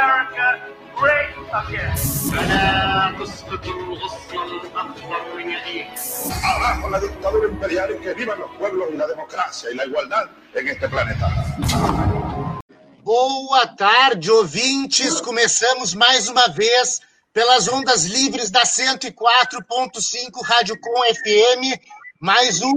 America great again. فلا تسقط الغصن الأخضر يعيش. Abajo la dictadura imperial y que vivan los pueblos y la democracia y la igualdad en este planeta. Boa tarde, ouvintes. Começamos mais uma vez pelas ondas livres da 104.5 Rádio Com FM, mais um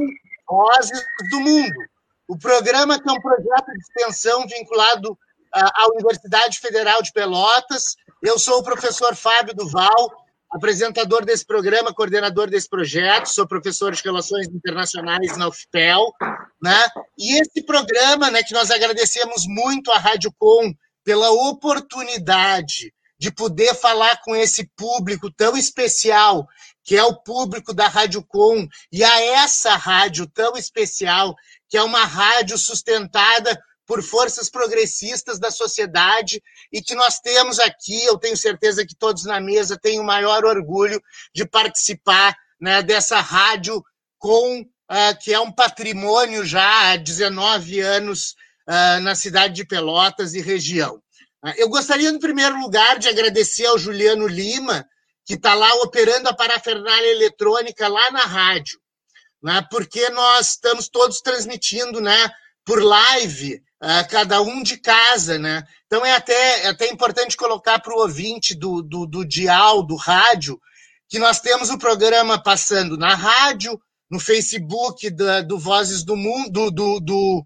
Vozes do Mundo. O programa que é um projeto de extensão vinculado à Universidade Federal de Pelotas. Eu sou o professor Fábio Duval, apresentador desse programa, coordenador desse projeto, sou professor de Relações Internacionais na UFPEL, né? E esse programa, né, que nós agradecemos muito à Rádio Com pela oportunidade de poder falar com esse público tão especial, que é o público da Rádio Com, e a essa rádio tão especial, que é uma rádio sustentada por forças progressistas da sociedade e que nós temos aqui, eu tenho certeza que todos na mesa têm o maior orgulho de participar né, dessa rádio com uh, que é um patrimônio já há 19 anos uh, na cidade de Pelotas e região. Uh, eu gostaria, em primeiro lugar, de agradecer ao Juliano Lima, que está lá operando a parafernália eletrônica lá na rádio, né, porque nós estamos todos transmitindo né, por live cada um de casa, né? Então é até, é até importante colocar para o ouvinte do, do, do dial, do rádio, que nós temos o programa passando na rádio, no Facebook da, do Vozes do Mundo, do, do,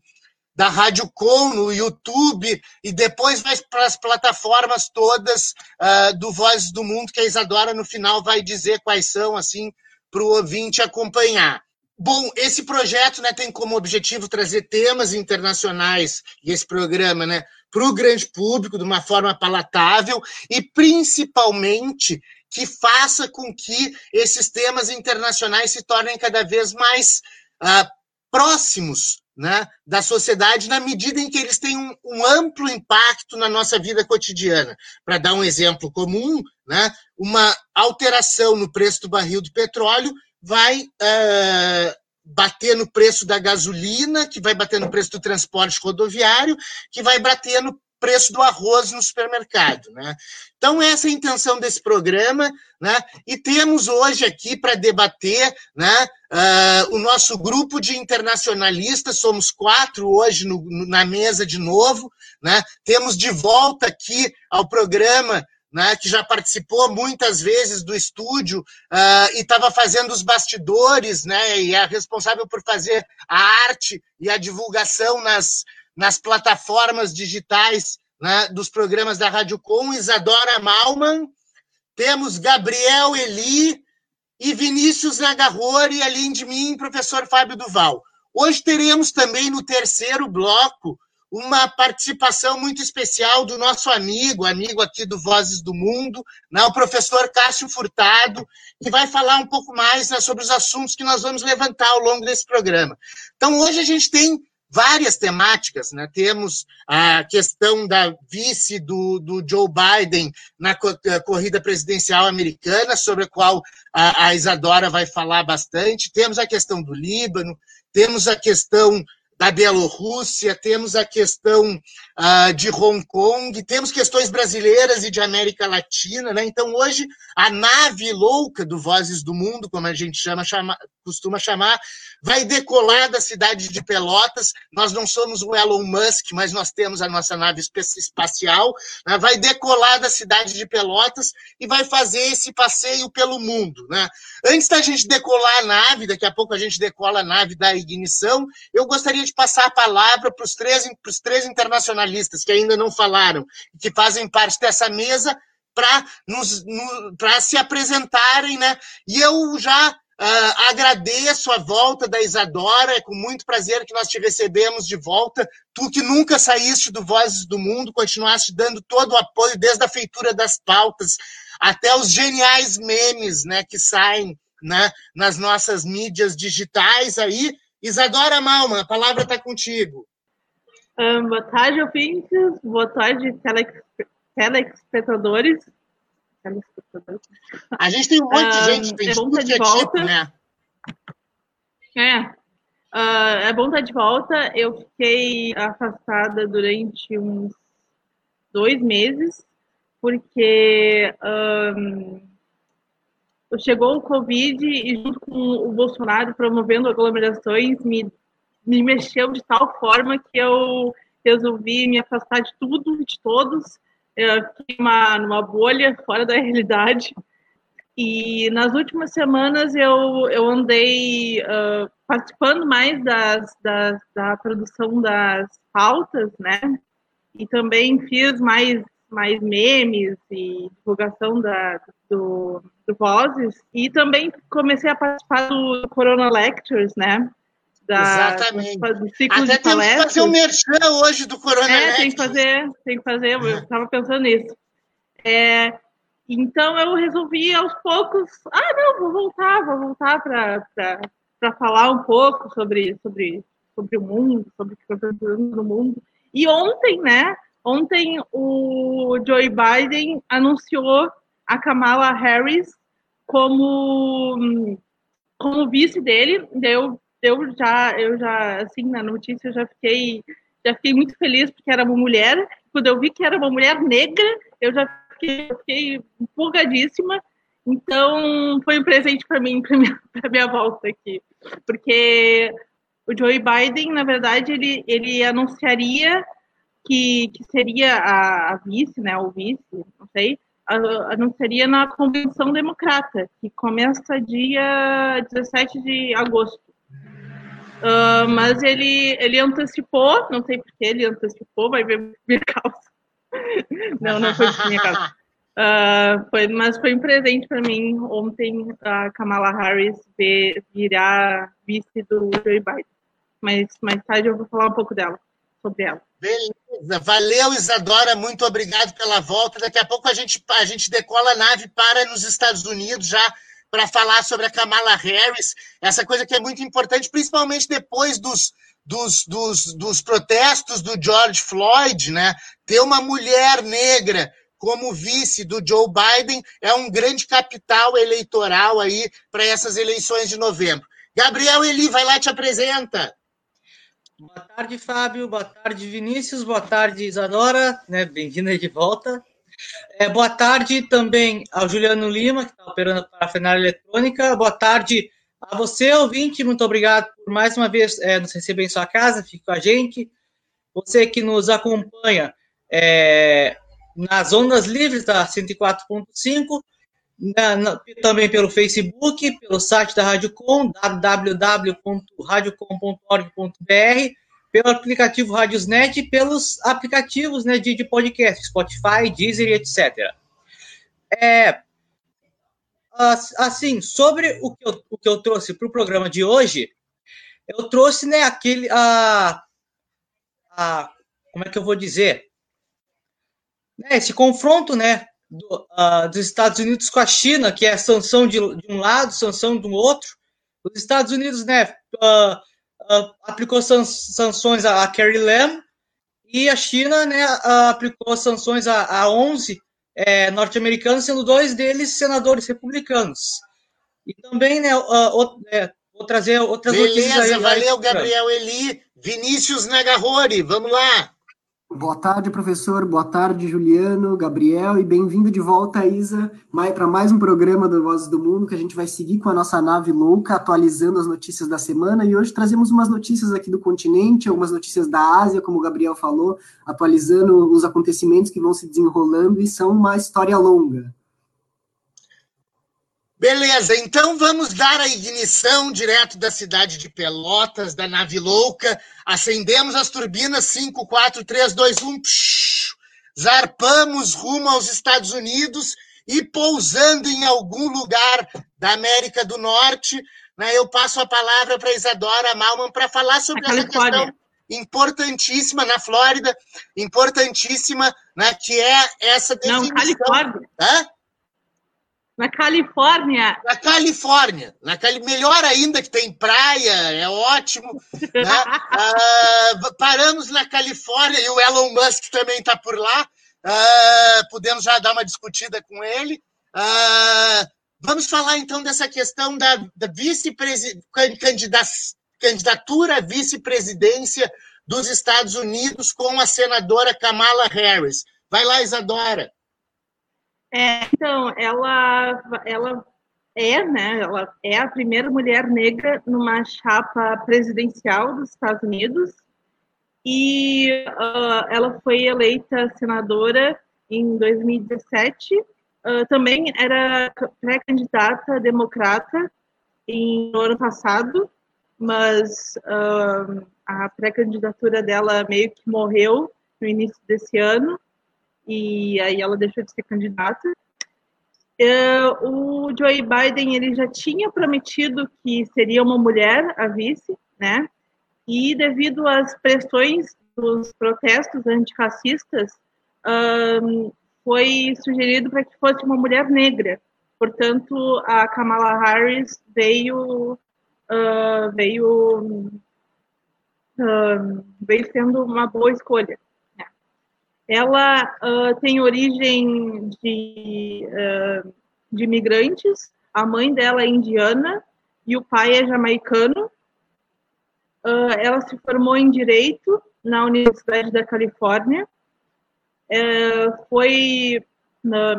da Rádio Com, no YouTube, e depois vai para as plataformas todas uh, do Vozes do Mundo, que a Isadora no final vai dizer quais são, assim, para o ouvinte acompanhar. Bom, esse projeto né, tem como objetivo trazer temas internacionais e esse programa né, para o grande público de uma forma palatável e, principalmente, que faça com que esses temas internacionais se tornem cada vez mais uh, próximos né, da sociedade, na medida em que eles têm um, um amplo impacto na nossa vida cotidiana. Para dar um exemplo comum, né, uma alteração no preço do barril de petróleo vai uh, bater no preço da gasolina, que vai bater no preço do transporte rodoviário, que vai bater no preço do arroz no supermercado. Né? Então, essa é a intenção desse programa, né? e temos hoje aqui para debater né, uh, o nosso grupo de internacionalistas, somos quatro hoje no, na mesa de novo, né? temos de volta aqui ao programa né, que já participou muitas vezes do estúdio uh, e estava fazendo os bastidores, né, e é responsável por fazer a arte e a divulgação nas, nas plataformas digitais né, dos programas da Rádio Com, Isadora Malman, temos Gabriel Eli e Vinícius Nagarrori, além de mim, professor Fábio Duval. Hoje teremos também no terceiro bloco uma participação muito especial do nosso amigo, amigo aqui do Vozes do Mundo, né, o professor Cássio Furtado, que vai falar um pouco mais né, sobre os assuntos que nós vamos levantar ao longo desse programa. Então, hoje a gente tem várias temáticas, né? Temos a questão da vice do, do Joe Biden na corrida presidencial americana, sobre a qual a, a Isadora vai falar bastante. Temos a questão do Líbano, temos a questão da Bielorrússia, temos a questão uh, de Hong Kong, temos questões brasileiras e de América Latina, né? Então, hoje, a nave louca do Vozes do Mundo, como a gente chama, chama costuma chamar, vai decolar da cidade de Pelotas. Nós não somos o Elon Musk, mas nós temos a nossa nave espacial. Né? Vai decolar da cidade de Pelotas e vai fazer esse passeio pelo mundo. Né? Antes da gente decolar a nave, daqui a pouco a gente decola a nave da ignição, eu gostaria passar a palavra para os três, três internacionalistas que ainda não falaram, que fazem parte dessa mesa, para se apresentarem, né? E eu já Uh, agradeço a volta da Isadora, é com muito prazer que nós te recebemos de volta. Tu que nunca saíste do Vozes do Mundo, continuaste dando todo o apoio, desde a feitura das pautas até os geniais memes né, que saem né, nas nossas mídias digitais aí. Isadora Malman, a palavra está contigo. Um, boa tarde, ouvintes. Boa tarde, telespectadores. A gente tem um monte de gente, tem é bom estar de é volta. Tipo, né? É. Uh, é bom estar de volta. Eu fiquei afastada durante uns dois meses porque um, chegou o Covid e junto com o Bolsonaro promovendo aglomerações me, me mexeu de tal forma que eu resolvi me afastar de tudo, de todos, fiquei uma, numa bolha fora da realidade. E nas últimas semanas eu, eu andei uh, participando mais das, das, da produção das pautas, né? E também fiz mais, mais memes e divulgação da, do, do Vozes. E também comecei a participar do Corona Lectures, né? Da, Exatamente. Do ciclo Até de temos que fazer um merchan hoje do Corona É, tem que fazer, tem que fazer. Eu estava pensando nisso. É, então eu resolvi aos poucos, ah, não, vou voltar, vou voltar para falar um pouco sobre, sobre, sobre o mundo, sobre o que está acontecendo no mundo. E ontem, né? Ontem o Joe Biden anunciou a Kamala Harris como como vice dele. Eu eu já eu já assim na notícia eu já fiquei já fiquei muito feliz porque era uma mulher. Quando eu vi que era uma mulher negra, eu já fiquei, fiquei empolgadíssima. Então, foi um presente para mim, para minha, minha volta aqui. Porque o Joe Biden, na verdade, ele, ele anunciaria que, que seria a, a vice, né, o vice, não sei, anunciaria na Convenção Democrata, que começa dia 17 de agosto. Uh, mas ele, ele antecipou, não sei por que ele antecipou, vai ver minha causa. não, não foi minha causa. Uh, foi, mas foi um presente para mim ontem a Kamala Harris virar vice do Joe Biden. Mas mais tarde eu vou falar um pouco dela, sobre ela. Beleza, valeu Isadora, muito obrigado pela volta. Daqui a pouco a gente, a gente decola a nave para nos Estados Unidos já para falar sobre a Kamala Harris, essa coisa que é muito importante, principalmente depois dos, dos, dos, dos protestos do George Floyd, né? Ter uma mulher negra como vice do Joe Biden é um grande capital eleitoral aí para essas eleições de novembro. Gabriel Eli, vai lá te apresenta. Boa tarde, Fábio. Boa tarde, Vinícius. Boa tarde, Isadora. Né? Bem-vinda de volta. É, boa tarde também ao Juliano Lima, que está operando para a Final Eletrônica. Boa tarde a você, ouvinte. Muito obrigado por mais uma vez é, nos receber em sua casa. Fique com a gente. Você que nos acompanha é, nas ondas livres da 104.5, também pelo Facebook, pelo site da Rádio Com, www.radiocom.org.br, pelo aplicativo Radiosnet e pelos aplicativos né, de, de podcast, Spotify, Deezer etc. É, assim, sobre o que eu, o que eu trouxe para o programa de hoje, eu trouxe né, aquele. A, a, como é que eu vou dizer? né, esse confronto né, do, uh, dos Estados Unidos com a China, que é sanção de, de, um lado, sanção do outro. Os Estados Unidos né, uh, uh, aplicou sanções a, a Carrie Lam e a China né, aplicou sanções a, a 11 é, norte-americanos, sendo dois deles senadores republicanos. E também, né, uh, é, vou trazer outras Beleza, notícias aí. Valeu, Gabriel Eli. Vinícius Nagarrori, vamos lá. Boa tarde, professor. Boa tarde, Juliano, Gabriel, e bem-vindo de volta, Isa, para mais um programa do Vozes do Mundo, que a gente vai seguir com a nossa nave louca, atualizando as notícias da semana. E hoje trazemos umas notícias aqui do continente, algumas notícias da Ásia, como o Gabriel falou, atualizando os acontecimentos que vão se desenrolando e são uma história longa. Beleza, então vamos dar a ignição direto da cidade de Pelotas, da nave louca. Acendemos as turbinas 5, 4, 3, 2, 1. Psh, zarpamos rumo aos Estados Unidos e pousando em algum lugar da América do Norte. Né, eu passo a palavra para Isadora Malman para falar sobre essa questão importantíssima na Flórida, importantíssima, né, que é essa definição. Não, Califórnia. Hã? Na Califórnia. Na Califórnia. Na Cali... Melhor ainda que tem praia, é ótimo. Né? uh, paramos na Califórnia e o Elon Musk também está por lá. Uh, podemos já dar uma discutida com ele. Uh, vamos falar então dessa questão da, da vice-candidatura à vice-presidência dos Estados Unidos com a senadora Kamala Harris. Vai lá, Isadora. É, então, ela, ela é, né, ela é a primeira mulher negra numa chapa presidencial dos Estados Unidos e uh, ela foi eleita senadora em 2017. Uh, também era pré-candidata democrata em, no ano passado, mas uh, a pré-candidatura dela meio que morreu no início desse ano e aí ela deixou de ser candidata. Uh, o Joe Biden ele já tinha prometido que seria uma mulher a vice, né? E devido às pressões dos protestos antirracistas, um, foi sugerido para que fosse uma mulher negra. Portanto, a Kamala Harris veio uh, veio veio sendo uma boa escolha. Ela uh, tem origem de, de imigrantes. A mãe dela é indiana e o pai é jamaicano. ela se formou em direito na Universidade da Califórnia é, foi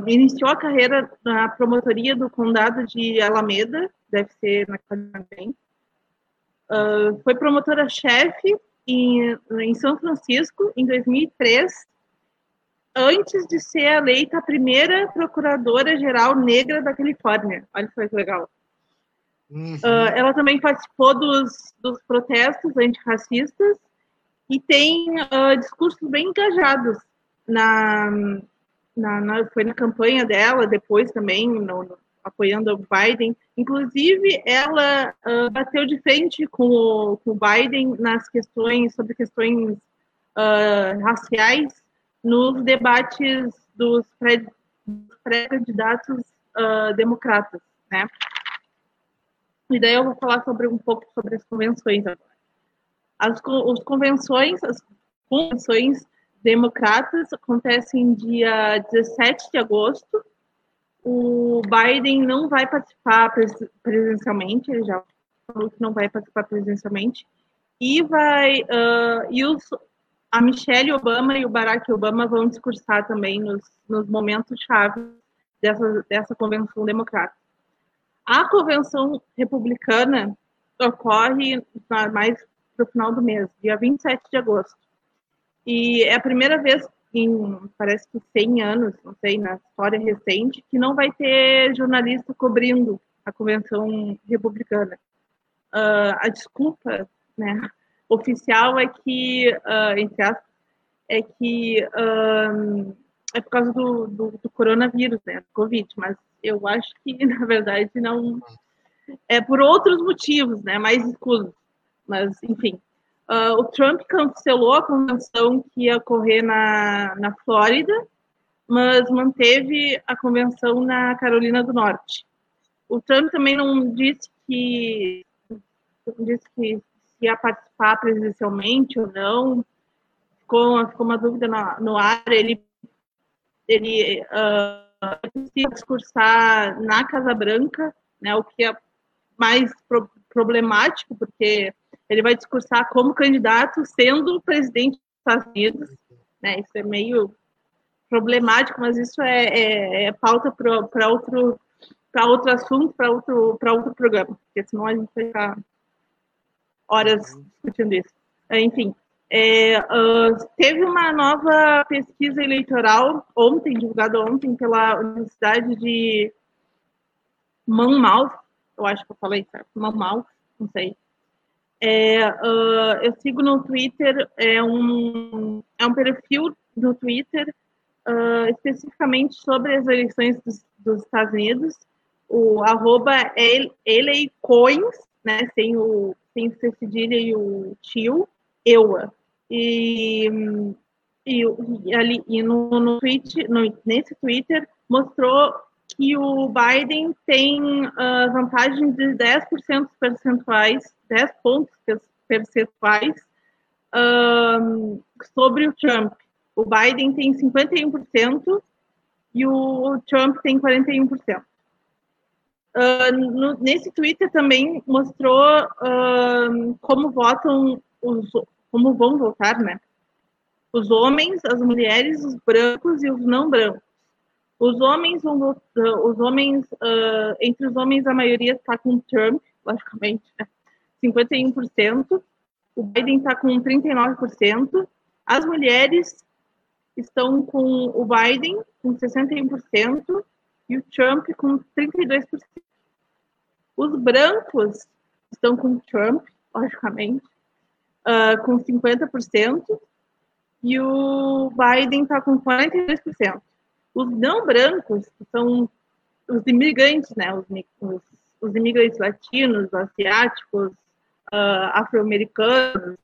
iniciou a carreira na promotoria do condado de Alameda, deve ser na também. Uh, foi promotora-chefe em, em São Francisco em 2003, antes de ser eleita a primeira procuradora-geral negra da Califórnia. Olha que legal. Uhum. Uh, ela também participou dos, dos protestos antirracistas e tem uh, discursos bem engajados na, na, na, foi na campanha dela, depois também, no, no, apoiando o Biden. Inclusive, ela uh, bateu de frente com o, com o Biden nas questões, sobre questões raciais, nos debates dos pré-candidatos pré uh, democratas, né? E daí eu vou falar sobre um pouco sobre as convenções. As, as convenções, as convenções democratas acontecem dia 17 de agosto. O Biden não vai participar presencialmente, ele já falou que não vai participar presencialmente. E vai uh, e os, a Michelle Obama e o Barack Obama vão discursar também nos, nos momentos chave dessa, dessa convenção democrata. A convenção republicana ocorre mais para o final do mês, dia 27 de agosto. E é a primeira vez em, parece que 100 anos, não sei, na história recente, que não vai ter jornalista cobrindo a convenção republicana. Uh, a desculpa né, oficial é que, uh, entre aspas, é que uh, é por causa do, do, do, coronavírus, né, Covid, mas eu acho que, na verdade, não... É por outros motivos, né, mais escusos. Mas, enfim, Uh, o Trump cancelou a convenção que ia ocorrer na, na Flórida, mas manteve a convenção na Carolina do Norte. O Trump também não disse que, disse que ia participar presencialmente ou não. Ficou, ficou uma dúvida no, no ar. Ele, ele uh, discursar na Casa Branca, né, o que é mais pro, problemático, porque ele vai discursar como candidato sendo presidente dos Estados Unidos. Né? Isso é meio problemático, mas isso é, é, é pauta para outro para outro assunto, para outro outro programa, porque senão a gente vai ficar horas discutindo isso. Enfim, é, uh, teve uma nova pesquisa eleitoral ontem, divulgada ontem pela Universidade de Monmouth, eu acho que eu falei certo, Monmouth, não sei, é, uh, eu sigo no Twitter, é um, é um perfil no Twitter uh, especificamente sobre as eleições dos, dos Estados Unidos, o arroba Coins, né, sem o, sem o cedilha e o tio, EUA. E, e, e, ali, e no, no, tweet, no, nesse Twitter mostrou que o Biden tem uh, vantagem de 10% percentuais, 10 pontos percentuais um, sobre o Trump. O Biden tem 51% e o Trump tem 41%. Uh, no, nesse Twitter também mostrou uh, como votam os, como vão votar, né? Os homens, as mulheres, os brancos e os não brancos. Os homens, os homens uh, entre os homens, a maioria está com Trump, logicamente, né? 51%. O Biden está com 39%. As mulheres estão com o Biden com 61% e o Trump com 32%. Os brancos estão com o Trump, logicamente, uh, com 50%, e o Biden está com 42%. Os não brancos, que são os imigrantes, né, os, os, os imigrantes latinos, asiáticos, uh, afro-americanos,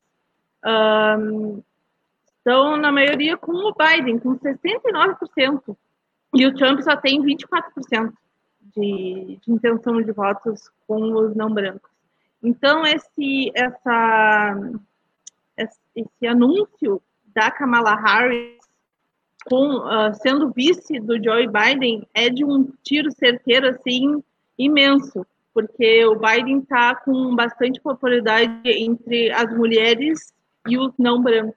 um, estão, na maioria, com o Biden, com 69%. E o Trump só tem 24% de, de intenção de votos com os não brancos. Então, esse, essa, esse anúncio da Kamala Harris com, uh, sendo vice do Joe Biden é de um tiro certeiro assim imenso, porque o Biden está com bastante popularidade entre as mulheres e os não brancos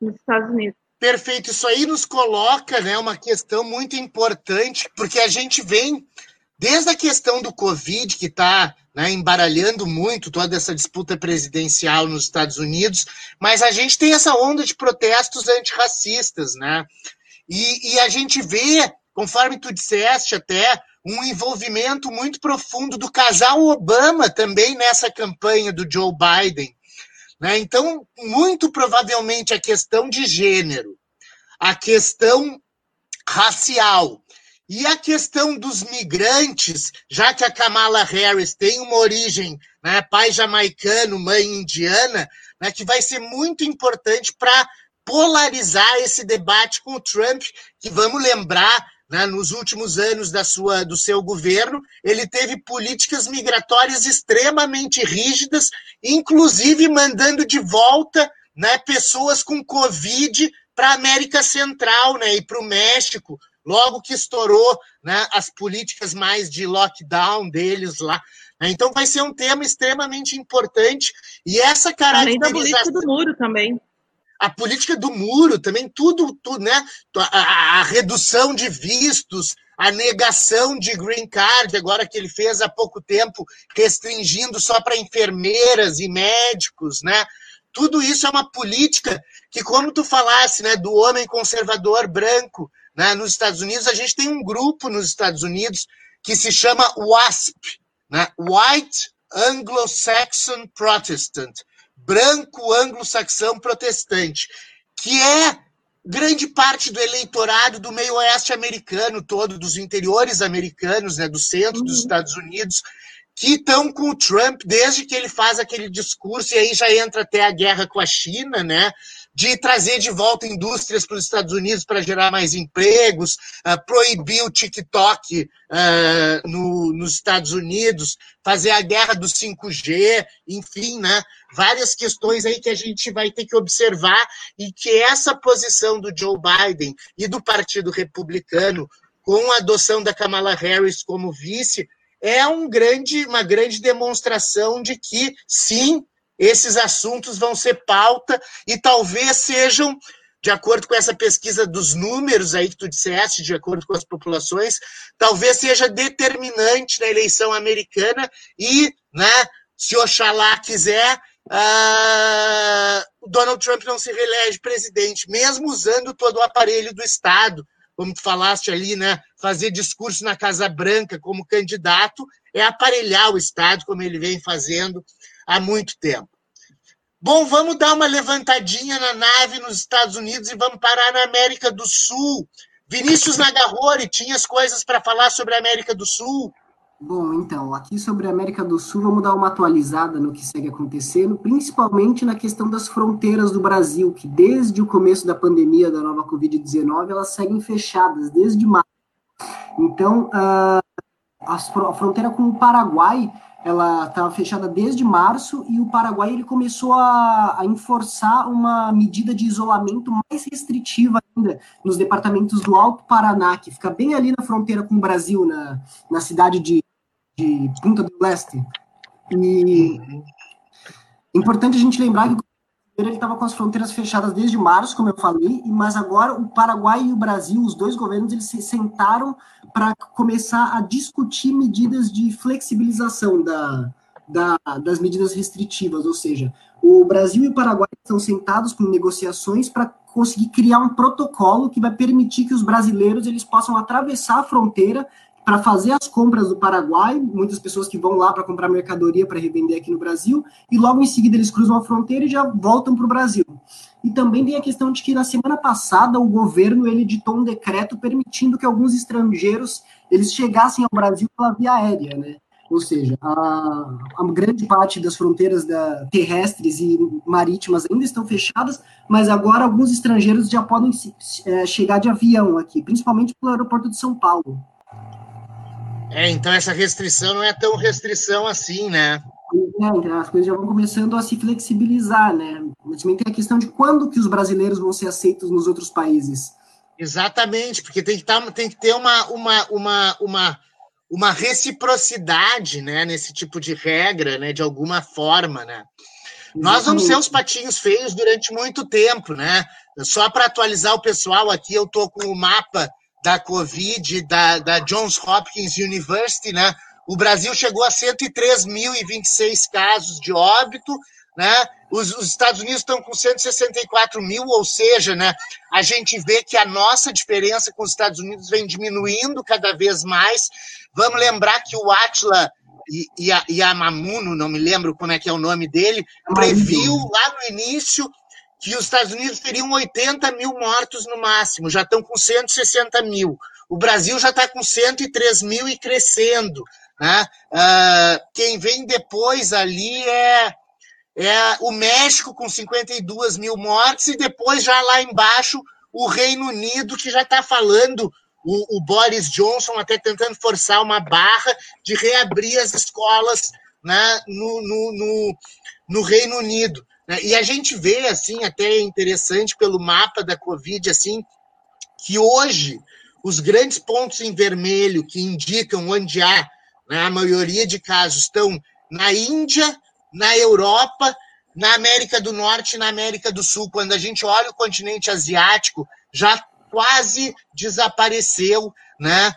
nos Estados Unidos. Perfeito, isso aí nos coloca, né, uma questão muito importante, porque a gente vem desde a questão do Covid, que está né, embaralhando muito toda essa disputa presidencial nos Estados Unidos, mas a gente tem essa onda de protestos antirracistas, né? E, e a gente vê, conforme tu disseste até, um envolvimento muito profundo do casal Obama também nessa campanha do Joe Biden. Né? Então, muito provavelmente a questão de gênero, a questão racial e a questão dos migrantes, já que a Kamala Harris tem uma origem, né, pai jamaicano, mãe indiana, né, que vai ser muito importante para polarizar esse debate com o Trump, que vamos lembrar, né, nos últimos anos da sua, do seu governo, ele teve políticas migratórias extremamente rígidas, inclusive mandando de volta né, pessoas com Covid para a América Central né, e para o México, logo que estourou né, as políticas mais de lockdown deles lá. Né. Então vai ser um tema extremamente importante e essa caracterização... Além da política do muro também a política do muro também, tudo, tudo né? A, a, redução de vistos, a negação de green card, agora que ele fez há pouco tempo, restringindo só para enfermeiras e médicos, né? Tudo isso é uma política que, como tu falasse, né, do homem conservador branco, né, nos Estados Unidos, a gente tem um grupo nos Estados Unidos que se chama WASP, né, White Anglo-Saxon Protestant, branco anglo-saxão protestante, que é grande parte do eleitorado do meio oeste americano todo, dos interiores americanos, né, do centro dos uhum. Estados Unidos, que estão com o Trump desde que ele faz aquele discurso, e aí já entra até a guerra com a China, né? De trazer de volta indústrias para os Estados Unidos para gerar mais empregos, uh, proibir o TikTok uh, no, nos Estados Unidos, fazer a guerra do 5G, enfim, né? várias questões aí que a gente vai ter que observar e que essa posição do Joe Biden e do Partido Republicano com a adoção da Kamala Harris como vice é um grande, uma grande demonstração de que, sim, esses assuntos vão ser pauta e talvez sejam, de acordo com essa pesquisa dos números aí que tu disseste, de acordo com as populações, talvez seja determinante na eleição americana e, né, se Oxalá quiser, uh, Donald Trump não se reelege presidente, mesmo usando todo o aparelho do Estado, como tu falaste ali, né, fazer discurso na Casa Branca como candidato, é aparelhar o Estado, como ele vem fazendo há muito tempo. Bom, vamos dar uma levantadinha na nave nos Estados Unidos e vamos parar na América do Sul. Vinícius Nagarrori, tinhas coisas para falar sobre a América do Sul? Bom, então, aqui sobre a América do Sul, vamos dar uma atualizada no que segue acontecendo, principalmente na questão das fronteiras do Brasil, que desde o começo da pandemia da nova Covid-19, elas seguem fechadas, desde março. Então, uh, a fronteira com o Paraguai ela estava fechada desde março e o Paraguai ele começou a, a enforçar uma medida de isolamento mais restritiva ainda nos departamentos do Alto Paraná, que fica bem ali na fronteira com o Brasil, na, na cidade de, de Punta do Leste. E é importante a gente lembrar que ele estava com as fronteiras fechadas desde março, como eu falei, mas agora o Paraguai e o Brasil, os dois governos, eles se sentaram para começar a discutir medidas de flexibilização da, da, das medidas restritivas, ou seja, o Brasil e o Paraguai estão sentados com negociações para conseguir criar um protocolo que vai permitir que os brasileiros eles possam atravessar a fronteira para fazer as compras do Paraguai, muitas pessoas que vão lá para comprar mercadoria para revender aqui no Brasil, e logo em seguida eles cruzam a fronteira e já voltam para o Brasil. E também tem a questão de que na semana passada o governo ele editou um decreto permitindo que alguns estrangeiros eles chegassem ao Brasil pela via aérea, né? Ou seja, a, a grande parte das fronteiras da, terrestres e marítimas ainda estão fechadas, mas agora alguns estrangeiros já podem é, chegar de avião aqui, principalmente pelo aeroporto de São Paulo. É, então essa restrição não é tão restrição assim, né? É, as coisas já vão começando a se flexibilizar, né? Mas também tem a questão de quando que os brasileiros vão ser aceitos nos outros países. Exatamente, porque tem que, tá, tem que ter uma, uma, uma, uma, uma reciprocidade né, nesse tipo de regra, né, de alguma forma, né? Exatamente. Nós vamos ser os patinhos feios durante muito tempo, né? Só para atualizar o pessoal aqui, eu tô com o mapa da Covid da, da Johns Hopkins University, né? O Brasil chegou a 103.026 casos de óbito, né? Os, os, Estados Unidos estão com 164 mil, ou seja, né? A gente vê que a nossa diferença com os Estados Unidos vem diminuindo cada vez mais. Vamos lembrar que o Atla Yamamuno, não me lembro como é que é o nome dele, previu lá no início que os Estados Unidos teriam 80 mil mortos no máximo, já estão com 160 mil. O Brasil já está com 103 mil e crescendo. Né? Uh, quem vem depois ali é, é o México com 52 mil mortes e depois já lá embaixo o Reino Unido que já está falando o, o, Boris Johnson até tentando forçar uma barra de reabrir as escolas né, no, no, no, no Reino Unido. Né? E a gente vê, assim, até interessante pelo mapa da Covid, assim, que hoje os grandes pontos em vermelho que indicam onde há né, a maioria de casos estão na Índia, na Europa, na América do Norte e na América do Sul. Quando a gente olha o continente asiático, já quase desapareceu né?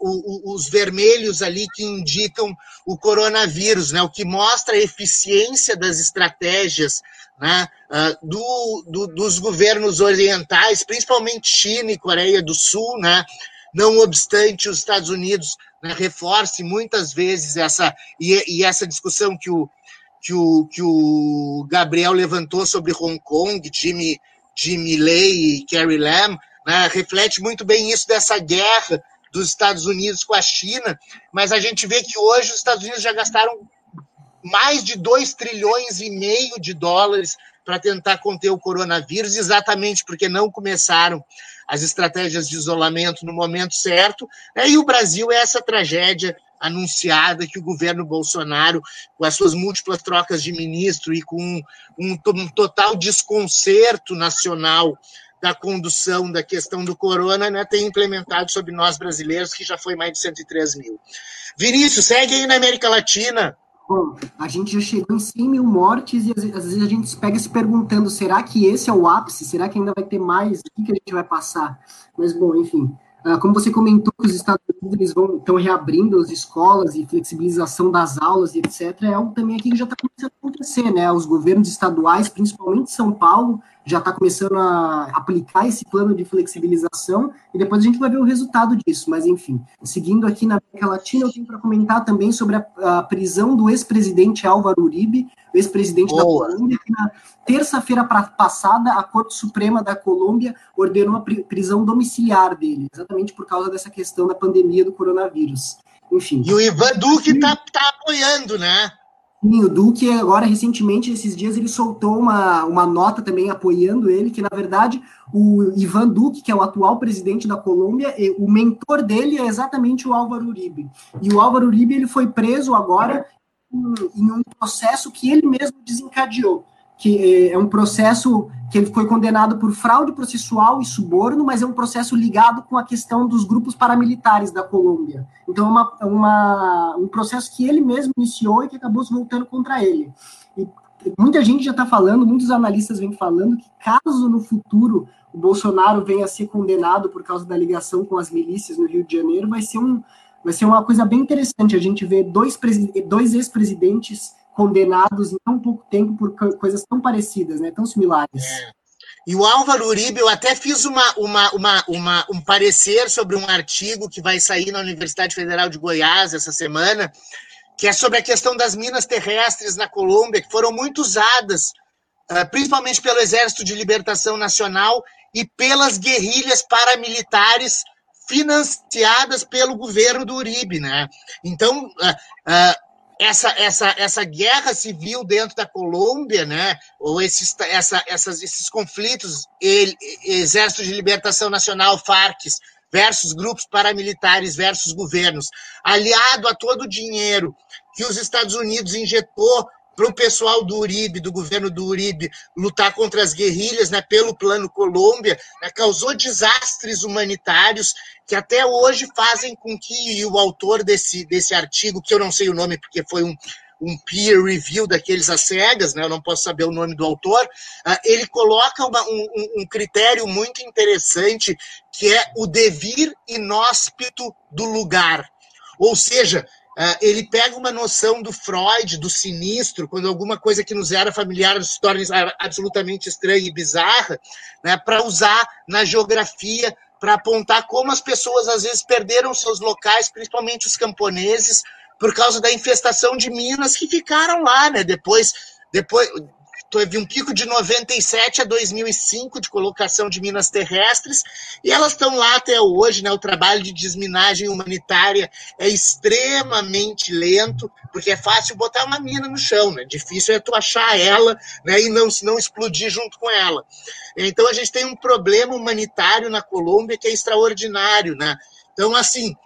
O, os vermelhos ali que indicam o coronavírus, né? o que mostra a eficiência das estratégias né? Uh, do, do, dos governos orientais, principalmente China e Coreia do Sul, né? não obstante os Estados Unidos né, reforce muitas vezes essa e, e, essa discussão que o, que, o, que o Gabriel levantou sobre Hong Kong, Jimmy, Jimmy Lay e Carrie Lam, né, reflete muito bem isso dessa guerra dos Estados Unidos com a China, mas a gente vê que hoje os Estados Unidos já gastaram mais de 2 trilhões e meio de dólares para tentar conter o coronavírus, exatamente porque não começaram as estratégias de isolamento no momento certo. Né? E o Brasil é essa tragédia anunciada que o governo Bolsonaro, com as suas múltiplas trocas de ministro e com um, um total desconcerto nacional da condução da questão do corona, né, tem implementado sobre nós brasileiros, que já foi mais de 103 mil. Vinícius, segue aí na América Latina. Bom, a gente já chegou em 100 mil mortes e às vezes a gente pega se perguntando, será que esse é o ápice? Será que ainda vai ter mais? O que, que a gente vai passar? Mas, bom, enfim, ah, como você comentou os Estados Unidos vão, estão reabrindo as escolas e flexibilização das aulas e etc., é algo também aqui que já está começando a acontecer, né? Os governos estaduais, principalmente São Paulo, já está começando a aplicar esse plano de flexibilização e depois a gente vai ver o resultado disso. Mas, enfim, seguindo aqui na América Latina, eu tenho para comentar também sobre a, a prisão do ex-presidente Álvaro Uribe, ex-presidente da Colômbia, que na terça-feira passada a Corte Suprema da Colômbia ordenou a prisão domiciliar dele, exatamente por causa dessa questão da pandemia do coronavírus. Enfim. E o Ivan Duque está tá apoiando, né? Sim, o Duque, agora, recentemente, esses dias, ele soltou uma, uma nota também apoiando ele, que, na verdade, o Ivan Duque, que é o atual presidente da Colômbia, o mentor dele é exatamente o Álvaro Uribe. E o Álvaro Uribe, ele foi preso agora em, em um processo que ele mesmo desencadeou que é, é um processo que ele foi condenado por fraude processual e suborno, mas é um processo ligado com a questão dos grupos paramilitares da Colômbia. Então, é uma, uma, um processo que ele mesmo iniciou e que acabou se voltando contra ele. E muita gente já está falando, muitos analistas vêm falando que caso no futuro o Bolsonaro venha a ser condenado por causa da ligação com as milícias no Rio de Janeiro, vai ser, um, vai ser uma coisa bem interessante a gente ver dois, dois ex-presidentes condenados em tão pouco tempo por coisas tão parecidas, né, tão similares. É. E o Álvaro Uribe, eu até fiz uma, uma, uma, uma, um parecer sobre um artigo que vai sair na Universidade Federal de Goiás essa semana, que é sobre a questão das minas terrestres na Colômbia, que foram muito usadas, uh, principalmente pelo Exército de Libertação Nacional e pelas guerrilhas paramilitares financiadas pelo governo do Uribe, né? Então, uh, uh, essa, essa, essa guerra civil dentro da Colômbia, né, ou esses, essa, essas, esses conflitos, ele, Exército de Libertação Nacional, Farc, versus grupos paramilitares versus governos, aliado a todo o dinheiro que os Estados Unidos injetou para o pessoal do Uribe, do governo do Uribe, lutar contra as guerrilhas né, pelo Plano Colômbia, né, causou desastres humanitários que até hoje fazem com que o autor desse, desse artigo, que eu não sei o nome porque foi um, um peer review daqueles às cegas, né, eu não posso saber o nome do autor, uh, ele coloca uma, um, um critério muito interessante que é o devir inóspito do lugar. Ou seja, ele pega uma noção do Freud, do sinistro, quando alguma coisa que nos era familiar se torna absolutamente estranha e bizarra, né, para usar na geografia, para apontar como as pessoas às vezes perderam seus locais, principalmente os camponeses, por causa da infestação de minas que ficaram lá, né? Depois, depois teve um pico de 97 a 2005 de colocação de minas terrestres, e elas estão lá até hoje, né? O trabalho de desminagem humanitária é extremamente lento, porque é fácil botar uma mina no chão, né? Difícil é tu achar ela, né? E não, não explodir junto com ela. Então a gente tem um problema humanitário na Colômbia que é extraordinário, né? Então, assim,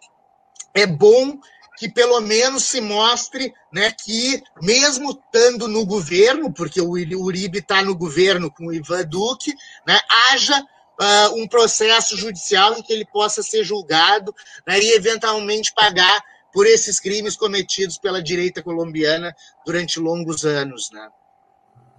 é bom que pelo menos se mostre né, que, mesmo estando no governo, porque o Uribe está no governo com o Ivan Duque, né, haja uh, um processo judicial em que ele possa ser julgado né, e, eventualmente, pagar por esses crimes cometidos pela direita colombiana durante longos anos. Né?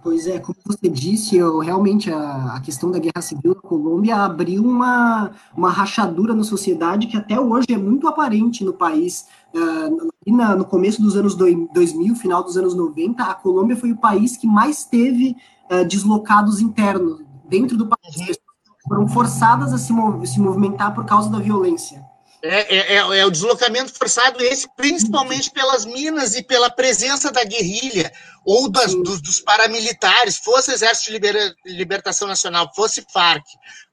Pois é, como você disse, eu, realmente a, a, questão da guerra civil na Colômbia abriu uma, uma rachadura na sociedade que até hoje é muito aparente no país. Uh, na, no começo dos anos 2000, final dos anos 90, a Colômbia foi o país que mais teve uh, deslocados internos dentro do país. As pessoas foram forçadas a se, mov se movimentar por causa da violência. É, é, é, é, o deslocamento forçado esse, principalmente pelas minas e pela presença da guerrilha ou das, dos, dos, paramilitares, fosse Exército de Libera, Libertação Nacional, fosse FARC,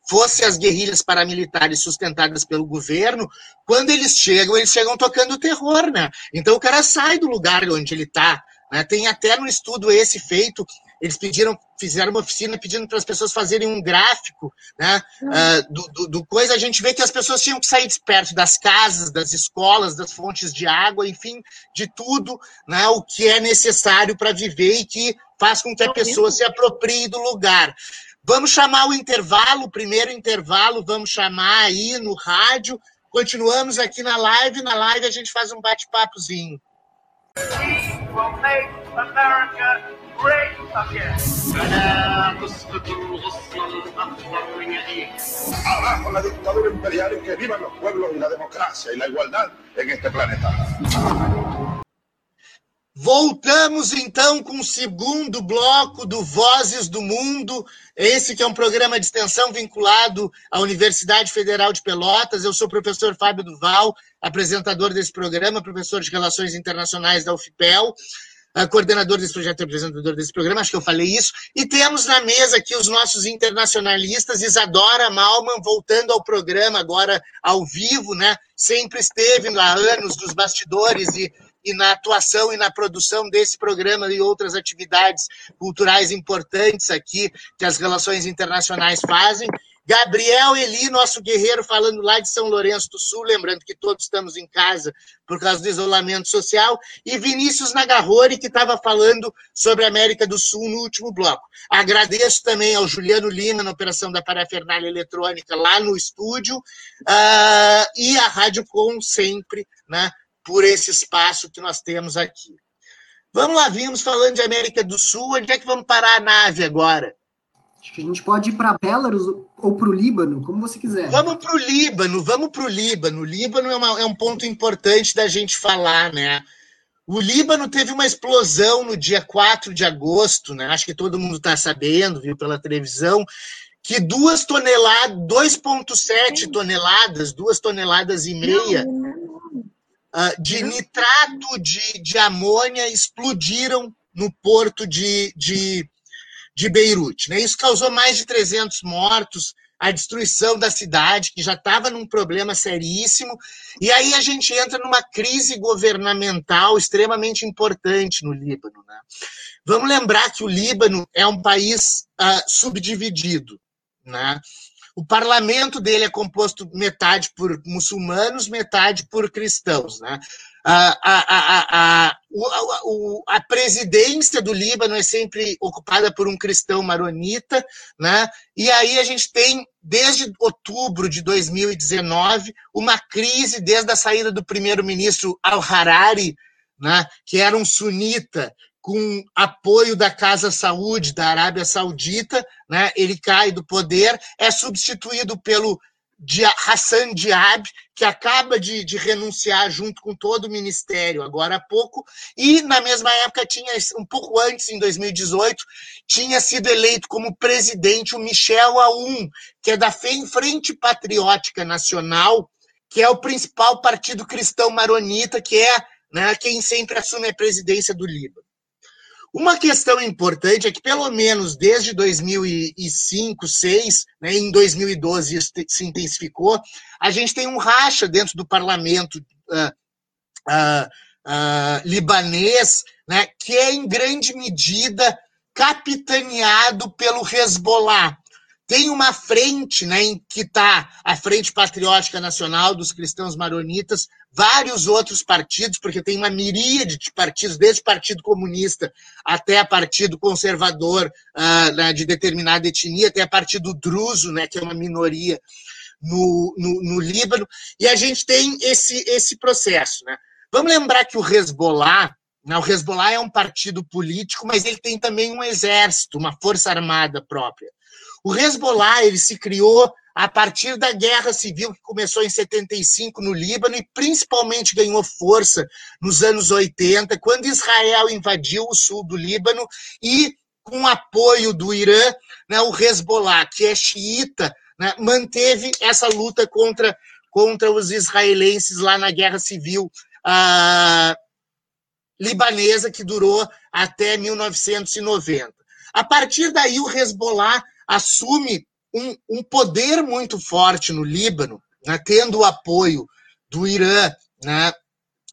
fosse as guerrilhas paramilitares sustentadas pelo governo, quando eles chegam, eles chegam tocando terror, né? Então o cara sai do lugar onde ele está. Né? Tem até no estudo esse feito eles pediram, fizeram uma oficina pedindo para as pessoas fazerem um gráfico, né? Uh, do, do, do, coisa, a gente vê que as pessoas tinham que sair de perto das casas, das escolas, das fontes de água, enfim, de tudo, né? O que é necessário para viver e que faz com que a pessoa se aproprie do lugar. Vamos chamar o intervalo, o primeiro intervalo, vamos chamar aí no rádio. Continuamos aqui na live. Na live a gente faz um bate-papozinho. We will make America. Abajo la dictadura imperial y que vivan los pueblos y la democracia y la igualdad en este planeta. Voltamos então com o segundo bloco do Vozes do Mundo. Esse que é um programa de extensão vinculado à Universidade Federal de Pelotas. Eu sou o professor Fábio Duval, apresentador desse programa, professor de Relações Internacionais da UFPEL, coordenador desse projeto e apresentador desse programa, acho que eu falei isso. E temos na mesa aqui os nossos internacionalistas, Isadora Malman, voltando ao programa agora ao vivo, né? Sempre esteve há anos dos bastidores e e na atuação e na produção desse programa e outras atividades culturais importantes aqui que as relações internacionais fazem. Gabriel Eli, nosso guerreiro, falando lá de São Lourenço do Sul, lembrando que todos estamos em casa por causa do isolamento social, e Vinícius Nagarrori, que estava falando sobre a América do Sul no último bloco. Agradeço também ao Juliano Lima, na operação da parafernália eletrônica, lá no estúdio, uh, e a Rádio Com, sempre, né, por esse espaço que nós temos aqui. Vamos lá, vimos falando de América do Sul, onde é que vamos parar a nave agora? Acho que a gente pode ir para Belarus ou para o Líbano, como você quiser. Vamos para o Líbano, vamos para o Líbano. O Líbano é, uma, é um ponto importante da gente falar, né? O Líbano teve uma explosão no dia 4 de agosto, né? Acho que todo mundo está sabendo, viu pela televisão, que duas toneladas, 2,7 toneladas, duas toneladas e meia uh, de nitrato de, de amônia explodiram no porto de, de, de Beirute. Né? Isso causou mais de 300 mortos, a destruição da cidade, que já estava num problema seríssimo, e aí a gente entra numa crise governamental extremamente importante no Líbano. Né? Vamos lembrar que o Líbano é um país uh, subdividido. Né? O parlamento dele é composto metade por muçulmanos, metade por cristãos. Né? A, a, a, a, presidência do Líbano é sempre ocupada por um cristão maronita, né? e aí a gente tem, desde outubro de 2019, uma crise desde a saída do primeiro-ministro Al-Harari, né? que era um sunita, com apoio da Casa Saúde da Arábia Saudita, né? ele cai do poder, é substituído pelo Hassan Diab, que acaba de, de, renunciar junto com todo o ministério agora há pouco, e na mesma época tinha, um pouco antes, em 2018, tinha sido eleito como presidente o Michel Aoun, que é da Frente Patriótica Nacional, que é o principal partido cristão maronita, que é né, quem sempre assume a presidência do Líbano. Uma questão importante é que, pelo menos desde 2005, 2006, né, em 2012 isso se intensificou, a gente tem um racha dentro do parlamento uh, uh, uh, libanês, né, que é, em grande medida, capitaneado pelo Hezbollah. Tem uma frente né, em que está a Frente Patriótica Nacional dos Cristãos Maronitas, vários outros partidos, porque tem uma miríade de partidos, desde o Partido Comunista até Partido Conservador uh, de determinada etnia, até Partido Druso, né, que é uma minoria no, no, no Líbano, e a gente tem esse, esse processo. Né? Vamos lembrar que o Hezbollah, né, o Hezbollah é um partido político, mas ele tem também um exército, uma força armada própria. O Hezbollah ele se criou a partir da guerra civil que começou em 75 no Líbano e principalmente ganhou força nos anos 80, quando Israel invadiu o sul do Líbano e, com apoio do Irã, né, o Hezbollah, que é xiita, né, manteve essa luta contra, contra os israelenses lá na guerra civil ah, libanesa, que durou até 1990. A partir daí, o Hezbollah assume um, um poder muito forte no Líbano, né, tendo o apoio do Irã, né,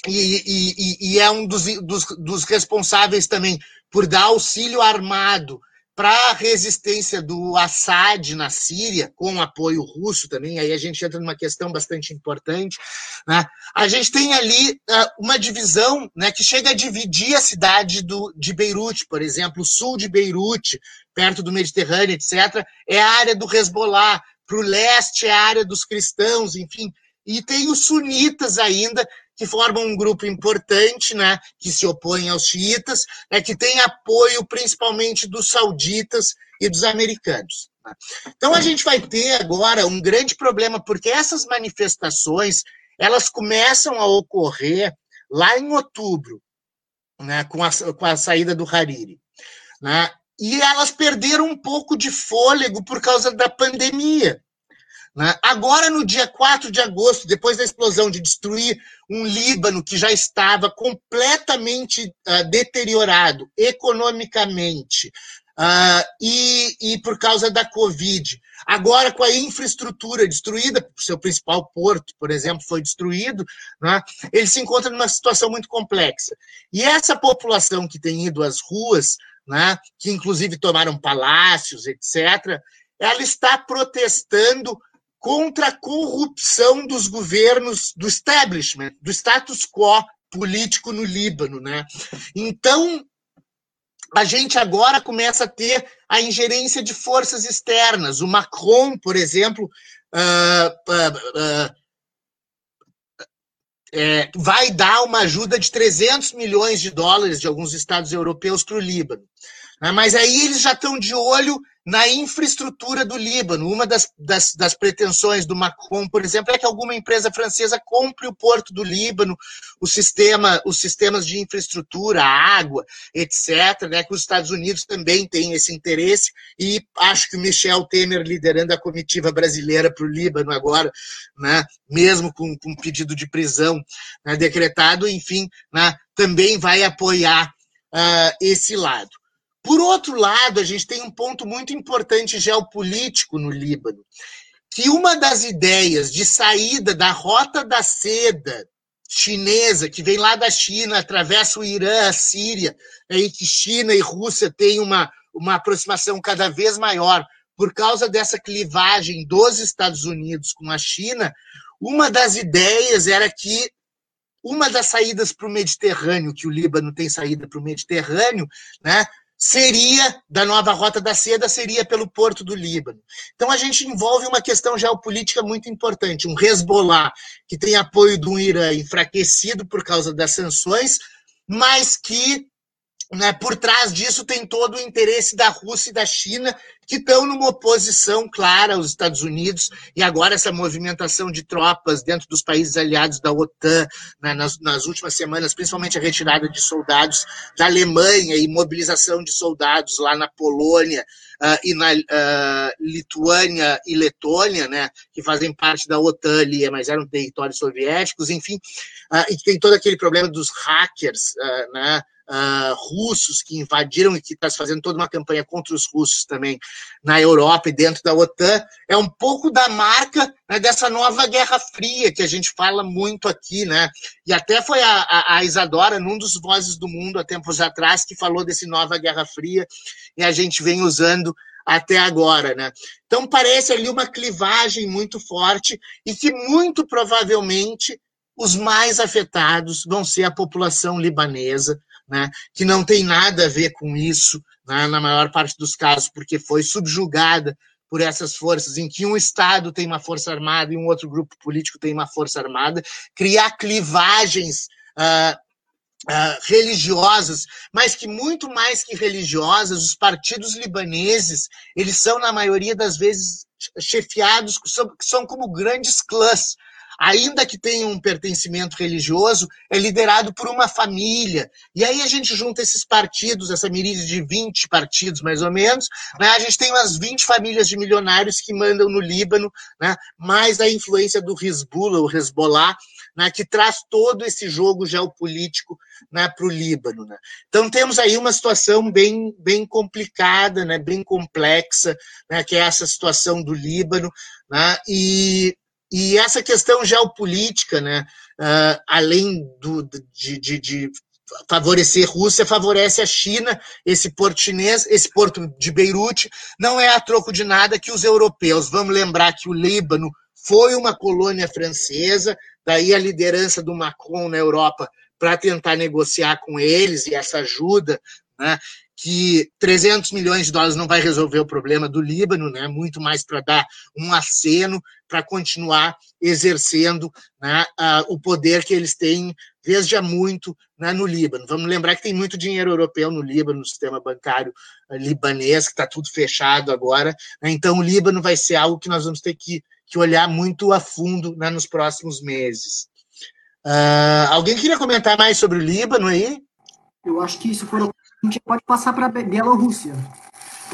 e, e, e é um dos, dos, dos responsáveis também por dar auxílio armado para a resistência do Assad na Síria, com apoio russo também, aí a gente entra numa questão bastante importante. Né? A gente tem ali uh, uma divisão né, que chega a dividir a cidade do, de Beirute, por exemplo, o sul de Beirute, perto do Mediterrâneo, etc., é a área do Hezbollah, para o leste é a área dos cristãos, enfim. E tem os sunitas ainda, que formam um grupo importante, né, que se opõe aos xiitas, né, que tem apoio principalmente dos sauditas e dos americanos. Né. Então a gente vai ter agora um grande problema, porque essas manifestações elas começam a ocorrer lá em outubro, né, com, a, com a saída do Hariri. Né, e elas perderam um pouco de fôlego por causa da pandemia. Né? Agora, no dia 4 de agosto, depois da explosão de destruir um Líbano que já estava completamente uh, deteriorado economicamente uh, e, e por causa da Covid, agora com a infraestrutura destruída, seu principal porto, por exemplo, foi destruído, né? ele se encontra numa situação muito complexa. E essa população que tem ido às ruas, né, que inclusive tomaram palácios, etc., ela está protestando contra a corrupção dos governos, do establishment, do status quo político no Líbano. Né? Então, a gente agora começa a ter a ingerência de forças externas. O Macron, por exemplo, uh, uh, uh, é, vai dar uma ajuda de 300 milhões de dólares de alguns estados europeus para o Líbano. Né? Mas aí eles já estão de olho na infraestrutura do Líbano. Uma das, das, das, pretensões do Macron, por exemplo, é que alguma empresa francesa compre o porto do Líbano, o sistema, os sistemas de infraestrutura, água, etc., né, que os Estados Unidos também têm esse interesse, e acho que o Michel Temer, liderando a comitiva brasileira para o Líbano agora, né, mesmo com, com pedido de prisão né, decretado, enfim, né, também vai apoiar uh, esse lado. Por outro lado, a gente tem um ponto muito importante geopolítico no Líbano, que uma das ideias de saída da rota da seda chinesa, que vem lá da China, atravessa o Irã, a Síria, aí que China e Rússia têm uma, uma aproximação cada vez maior por causa dessa clivagem dos Estados Unidos com a China, uma das ideias era que uma das saídas para o Mediterrâneo, que o Líbano tem saída para o Mediterrâneo, né, seria, da nova Rota da Seda, seria pelo Porto do Líbano. Então a gente envolve uma questão geopolítica muito importante, um Hezbollah que tem apoio do Irã enfraquecido por causa das sanções, mas que né, por trás disso tem todo o interesse da Rússia e da China, que estão numa oposição clara aos Estados Unidos, e agora essa movimentação de tropas dentro dos países aliados da OTAN, né, nas, nas, últimas semanas, principalmente a retirada de soldados da Alemanha e mobilização de soldados lá na Polônia uh, e na uh, Lituânia e Letônia, né, que fazem parte da OTAN ali, mas eram territórios soviéticos, enfim, uh, e tem todo aquele problema dos hackers, né, uh, russos que invadiram e que está fazendo toda uma campanha contra os russos também na Europa e dentro da OTAN, é um pouco da marca né, dessa nova Guerra Fria que a gente fala muito aqui, né? E até foi a, a, a Isadora, num dos Vozes do Mundo, há tempos atrás, que falou desse nova Guerra Fria e a gente vem usando até agora, né? Então parece ali uma clivagem muito forte e que muito provavelmente os mais afetados vão ser a população libanesa, né, que não tem nada a ver com isso, né, na maior parte dos casos, porque foi subjugada por essas forças, em que um Estado tem uma força armada e um outro grupo político tem uma força armada, criar clivagens uh, uh, religiosas, mas que muito mais que religiosas, os partidos libaneses, eles são, na maioria das vezes, chefiados, são, são como grandes clãs, ainda que tenha um pertencimento religioso, é liderado por uma família. E aí a gente junta esses partidos, essa miríade de 20 partidos, mais ou menos, né? a gente tem umas 20 famílias de milionários que mandam no Líbano, né? mais a influência do Hezbollah, o Hezbollah, né? que traz todo esse jogo geopolítico né? para o Líbano. Né? Então temos aí uma situação bem, bem complicada, né? bem complexa, né? que é essa situação do Líbano, né? e e essa questão geopolítica, né, uh, além do, de, de, de favorecer Rússia, favorece a China, esse porto chinês, esse porto de Beirute, não é a troco de nada que os europeus, vamos lembrar que o Líbano foi uma colônia francesa, daí a liderança do Macron na Europa para tentar negociar com eles e essa ajuda, né, que 300 milhões de dólares não vai resolver o problema do Líbano, né? muito mais para dar um aceno para continuar exercendo né, o poder que eles têm desde há muito né, no Líbano. Vamos lembrar que tem muito dinheiro europeu no Líbano, no sistema bancário eh, libanês, que está tudo fechado agora. Né? Então, o Líbano vai ser algo que nós vamos ter que, que olhar muito a fundo né, nos próximos meses. Uh, alguém queria comentar mais sobre o Líbano aí? Eu acho que isso foram a gente pode passar para a Bielorrússia.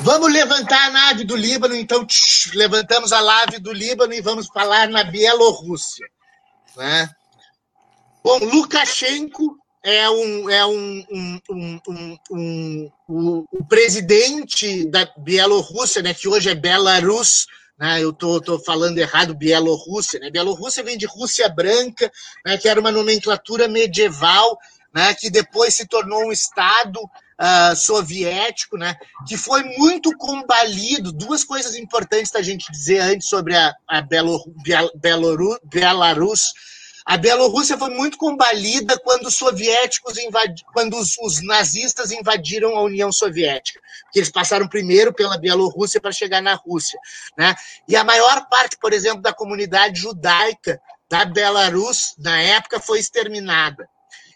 Vamos levantar a nave do Líbano, então tch, levantamos a nave do Líbano e vamos falar na Bielorrússia. Né? Bom, Lukashenko é um, é um, um, um, um, um o, o, presidente da Bielorrússia, né, que hoje é Belarus, né, eu tô, tô falando errado, Bielorrússia, né, Bielorrússia vem de Rússia Branca, né, que era uma nomenclatura medieval, né, que depois se tornou um estado uh, soviético, né, que foi muito combalido. Duas coisas importantes da gente dizer antes sobre a, a Belor, Belarus, Belarus. A Bielorrússia foi muito combalida quando os soviéticos invadi, quando os, os, nazistas invadiram a União Soviética, porque eles passaram primeiro pela Bielorrússia para chegar na Rússia, né? E a maior parte, por exemplo, da comunidade judaica da Belarus, na época, foi exterminada.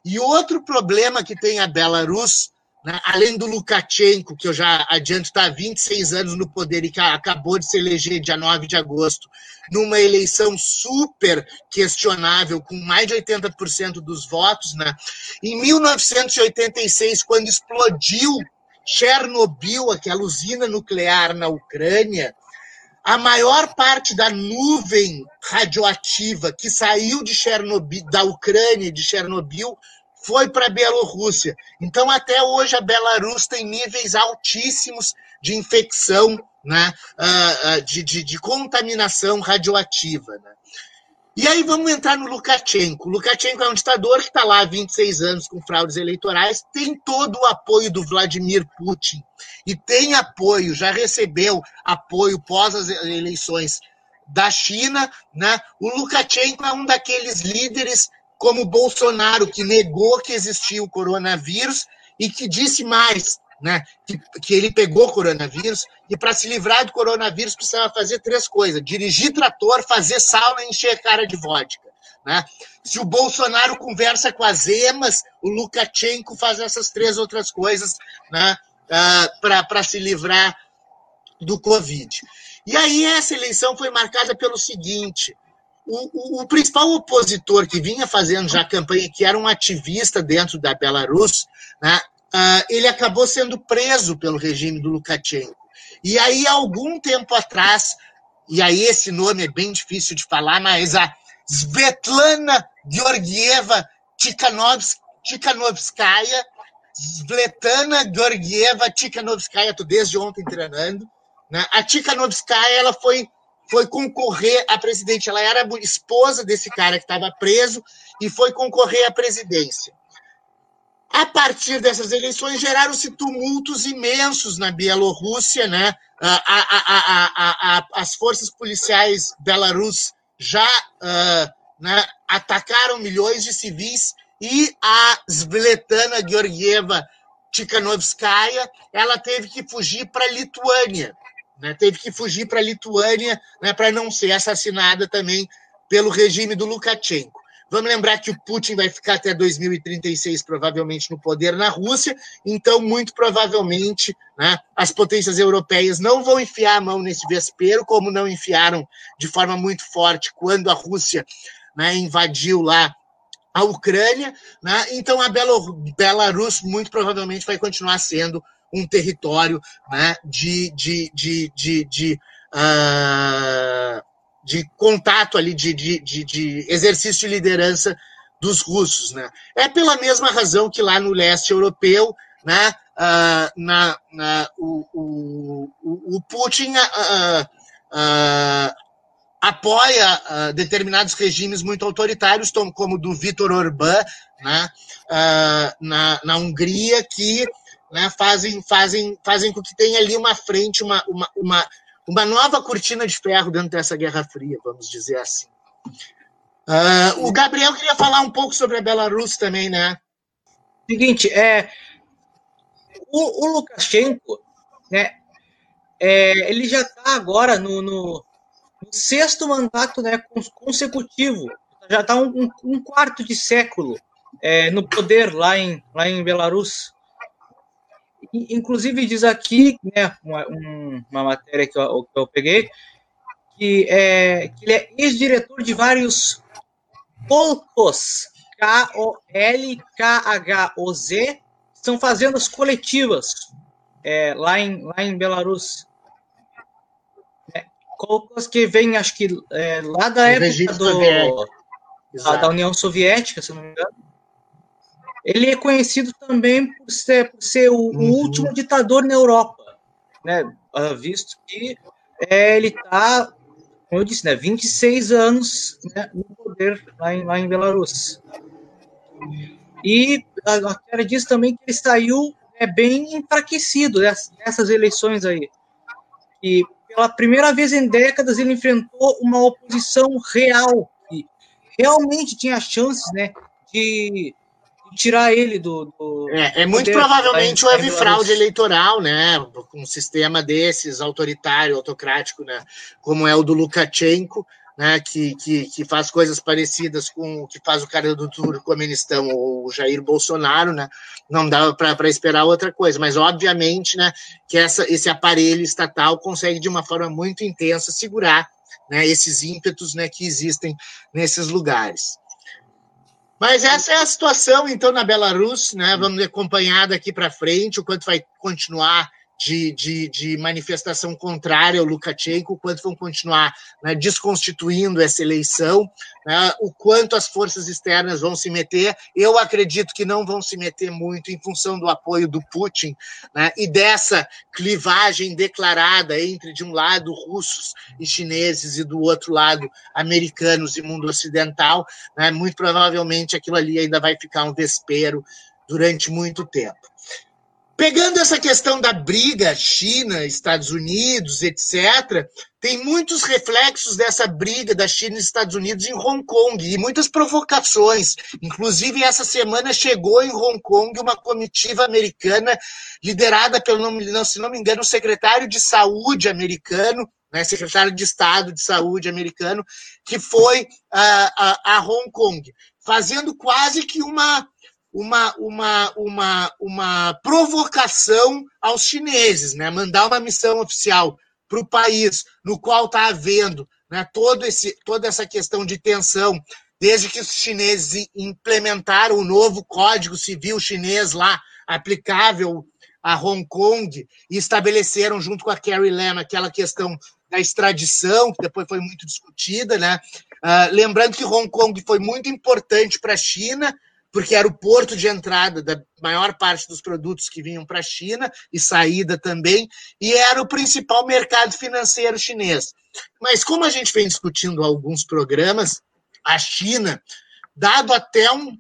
E outro problema que tem a Belarus, né, além do Lukashenko, que eu já adianto está há 26 anos no poder e que acabou de se eleger dia 9 de agosto, numa eleição super questionável, com mais de 80% dos votos, né? Em 1986, quando explodiu Chernobyl, aquela usina nuclear na Ucrânia, a maior parte da nuvem radioativa que saiu de Chernobyl, da Ucrânia, de Chernobyl, foi para a Bielorrússia. Então, até hoje, a Belarus tem níveis altíssimos de infecção, né, ah, ah, de, de, de contaminação radioativa. Né? E aí vamos entrar no Lukashenko. Lukashenko é um ditador que está lá há 26 anos com fraudes eleitorais, tem todo o apoio do Vladimir Putin e tem apoio, já recebeu apoio pós as eleições da China. Né? O Lukashenko é um daqueles líderes como Bolsonaro, que negou que existia o coronavírus e que disse mais, né, que, que ele pegou coronavírus, e para se livrar do coronavírus precisava fazer três coisas: dirigir trator, fazer sauna e encher a cara de vodka. Né? Se o Bolsonaro conversa com as emas, o Lukashenko faz essas três outras coisas né, uh, para se livrar do Covid. E aí essa eleição foi marcada pelo seguinte: o, o, o, principal opositor que vinha fazendo já campanha, que era um ativista dentro da Belarus, né, uh, ele acabou sendo preso pelo regime do Lukashenko. E aí, algum tempo atrás, e aí esse nome é bem difícil de falar, mas a Svetlana Georgieva Tikhanovskaya, Svetlana Georgieva Tikhanovskaya, estou desde ontem treinando, né? a Tikhanovskaya ela foi foi concorrer à presidente. Ela era esposa desse cara que estava preso e foi concorrer à presidência. A partir dessas eleições, geraram-se tumultos imensos na Bielorrússia, né? A, a, a, as forças policiais belarus já uh, né, atacaram milhões de civis e a Svetlana Georgieva Tikhanovskaya ela teve que fugir para a Lituânia. Né? Teve que fugir para a Lituânia né, para não ser assassinada também pelo regime do Lukashenko. Vamos lembrar que o Putin vai ficar até 2036, provavelmente, no poder na Rússia, então, muito provavelmente, né, as potências europeias não vão enfiar a mão nesse vespeiro, como não enfiaram de forma muito forte quando a Rússia né, invadiu lá a Ucrânia. Né, então, a Belarus, muito provavelmente, vai continuar sendo um território né, de, de, de, de, de, uh, de contato ali, de, de, de, de exercício de liderança dos russos. Né? É pela mesma razão que lá no leste europeu, né, uh, na, na, o, o, o Putin uh, uh, apoia determinados regimes muito autoritários, como do Viktor Orbán né, na, na Hungria, que né, fazem, fazem, fazem com que tenha ali uma frente, uma, uma, uma, uma nova cortina de ferro dentro dessa Guerra Fria, vamos dizer assim. Uh, o Gabriel queria falar um pouco sobre a Belarus também, né? Seguinte, é, o, o Lukashenko, né, é, ele já está agora no, no, no, sexto mandato né, consecutivo, já está um, um, quarto de século é, no poder lá em, lá em Belarus. Inclusive diz aqui, né, uma, uma matéria que eu, que eu peguei, que, é, que ele é ex-diretor de vários Kolkhos, K-O-L-K-H-O-Z, são fazendas coletivas é, lá, em, lá em Belarus. É, Kolkhos que vem, acho que é, lá da época do, da, da União Soviética, se não me engano. Ele é conhecido também por ser, por ser o, uhum. último ditador na Europa, né? Ah, visto que é, ele está, como eu disse, né, 26 anos né, no poder lá em, lá em Belarus. E a matéria diz também que ele saiu é, bem enfraquecido dessas eleições aí. E pela primeira vez em décadas ele enfrentou uma oposição real, que realmente tinha chances né, de tirar ele do. do é, é muito poder, provavelmente houve fraude eleitoral, né? Com um sistema desses, autoritário, autocrático, né? Como é o do Lukashenko. né, que, que, que, faz coisas parecidas com o que faz o cara do Turcomenistão ou o Jair Bolsonaro, né, não dava para esperar outra coisa, mas obviamente né, que essa, esse aparelho estatal consegue de uma forma muito intensa segurar né, esses ímpetos né, que existem nesses lugares. Mas essa é a situação, então, na Belarus, né? Vamos acompanhar daqui para frente o quanto vai continuar de, de, de, manifestação contrária ao Lukashenko, o quanto vão continuar né, desconstituindo essa eleição, né, o quanto as forças externas vão se meter. Eu acredito que não vão se meter muito em função do apoio do Putin né, e dessa clivagem declarada entre, de um lado, russos e chineses e do outro lado, americanos e mundo ocidental. Né, muito provavelmente aquilo ali ainda vai ficar um vespero durante muito tempo. Pegando essa questão da briga China, Estados Unidos, etc., tem muitos reflexos dessa briga da China e Estados Unidos em Hong Kong e muitas provocações. Inclusive, essa semana chegou em Hong Kong uma comitiva americana liderada pelo, se não me engano, o secretário de saúde americano, né, secretário de Estado de Saúde americano, que foi a, a, a Hong Kong, fazendo quase que uma uma, uma, uma, uma provocação aos chineses, né? mandar uma missão oficial para o país no qual está havendo né, todo esse, toda essa questão de tensão, desde que os chineses implementaram o novo Código Civil chinês lá, aplicável a Hong Kong, e estabeleceram, junto com a Carrie Lam, aquela questão da extradição, que depois foi muito discutida. Né? Uh, lembrando que Hong Kong foi muito importante para a China, porque era o porto de entrada da maior parte dos produtos que vinham para a China e saída também, e era o principal mercado financeiro chinês. Mas como a gente vem discutindo alguns programas, a China, dado até um,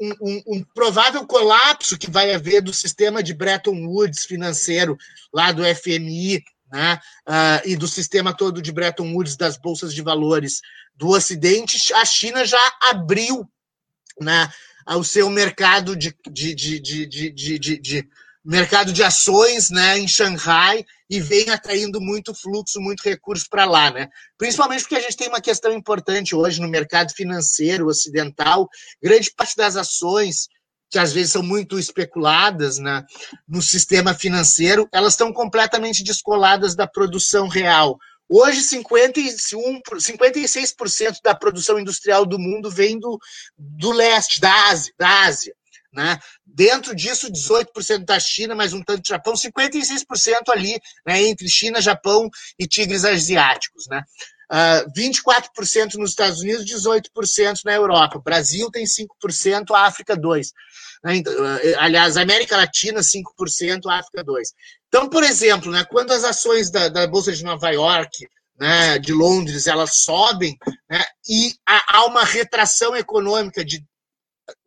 um, um, provável colapso que vai haver do sistema de Bretton Woods financeiro, lá do FMI, né, uh, e do sistema todo de Bretton Woods das bolsas de valores do Ocidente, a China já abriu né, ao seu mercado de, de, de, de, mercado de ações né, em Xangai e vem atraindo muito fluxo, muito recurso para lá. Né? Principalmente porque a gente tem uma questão importante hoje no mercado financeiro ocidental, grande parte das ações que às vezes são muito especuladas né, no sistema financeiro, elas estão completamente descoladas da produção real. Hoje, 51, 56% da produção industrial do mundo vem do, do leste, da Ásia. Da Ásia né? Dentro disso, 18% da China, mais um tanto do Japão, 56% ali, né, entre China, Japão e tigres asiáticos. Né? Uh, 24% nos Estados Unidos, 18% na Europa. O Brasil tem 5%, a África 2%. Né? Então, uh, aliás, América Latina, 5%, a África 2%. Então, por exemplo, né, quando as ações da, da Bolsa de Nova York, né, de Londres, elas sobem, né, e há, há uma retração econômica de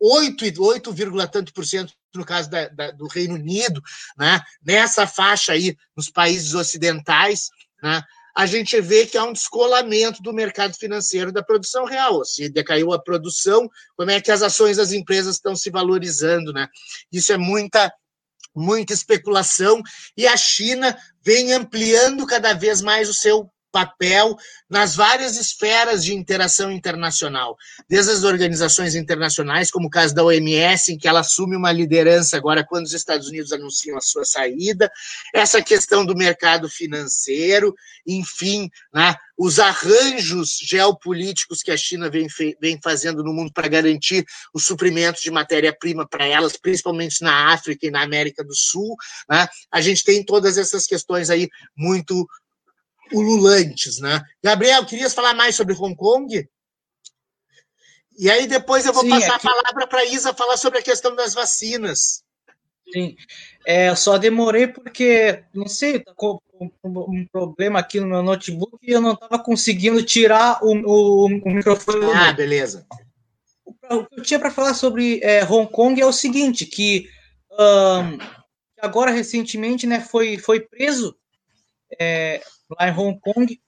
8, 8, tanto por cento no caso da, da, do Reino Unido, né, nessa faixa aí, nos países ocidentais, né, a gente vê que há um descolamento do mercado financeiro da produção real. Se decaiu a produção, como é que as ações das empresas estão se valorizando, né? Isso é muita muita especulação e a China vem ampliando cada vez mais o seu papel nas várias esferas de interação internacional, desde as organizações internacionais, como o caso da OMS, em que ela assume uma liderança agora quando os Estados Unidos anunciam a sua saída, essa questão do mercado financeiro, enfim, né, os arranjos geopolíticos que a China vem, vem fazendo no mundo para garantir o suprimento de matéria-prima para elas, principalmente na África e na América do Sul, né, a gente tem todas essas questões aí muito ululantes, né? Gabriel, querias falar mais sobre Hong Kong? E aí depois eu vou Sim, passar aqui... a palavra para Isa falar sobre a questão das vacinas. Sim, é, só demorei porque, não sei, tá com um problema aqui no meu notebook e eu não estava conseguindo tirar o, o, o microfone. Ah, beleza. O que eu tinha para falar sobre é, Hong Kong é o seguinte, que um, agora recentemente né, foi, foi preso é, lá em Hong Kong,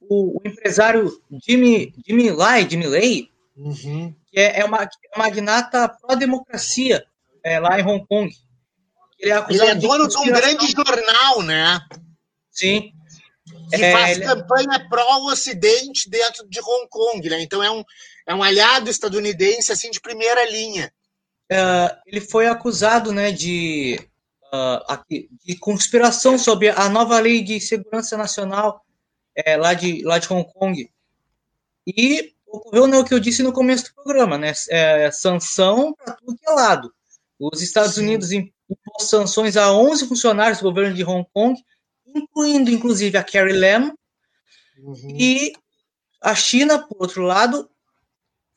o, o empresário Jimmy, Jimmy Lai, Jimmy Lai, uhum. que é, é, uma, é magnata pró-democracia é, lá em Hong Kong. Ele é, Ele é dono de, de um grande jornal, né? Sim. que é, faz ele... campanha pró-Ocidente dentro de Hong Kong, né? Então é um, é um aliado estadunidense assim de primeira linha. Uh, ele foi acusado, né, de, uh, de conspiração sobre a nova lei de segurança nacional é, lá de lá de Hong Kong. E ocorreu né, o que eu disse no começo do programa, né? É, sanção para tudo que é lado. Os Estados Sim. Unidos impôs sanções a 11 funcionários do governo de Hong Kong, incluindo inclusive a Carrie Lam. Uhum. E a China, por outro lado,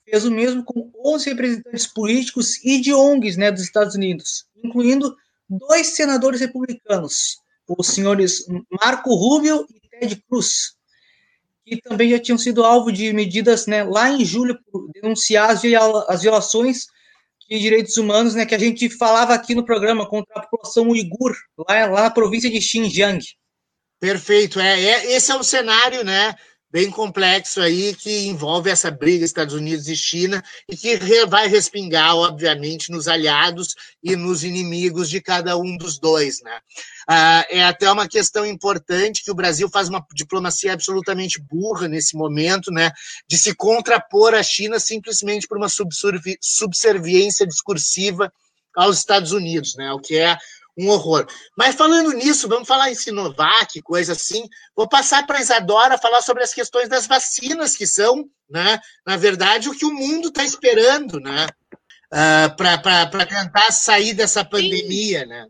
fez o mesmo com 11 representantes políticos e de ONGs né, dos Estados Unidos, incluindo dois senadores republicanos, os senhores Marco Rubio e Ted Cruz, que também já tinham sido alvo de medidas né, lá em julho por denunciar as violações de direitos humanos né, que a gente falava aqui no programa contra a população uigur, lá, lá na província de Xinjiang. Perfeito, é, é, esse é o cenário, né? Bem complexo aí que envolve essa briga Estados Unidos e China e que vai respingar, obviamente, nos aliados e nos inimigos de cada um dos dois, né? Ah, é até uma questão importante que o Brasil faz uma diplomacia absolutamente burra nesse momento, né? De se contrapor à China simplesmente por uma subserviência discursiva aos Estados Unidos, né? O que é um horror. Mas falando nisso, vamos falar em Sinovac, coisa assim. Vou passar para a Isadora falar sobre as questões das vacinas, que são, né, na verdade, o que o mundo está esperando, né? Uh, para tentar sair dessa pandemia, Sim. né?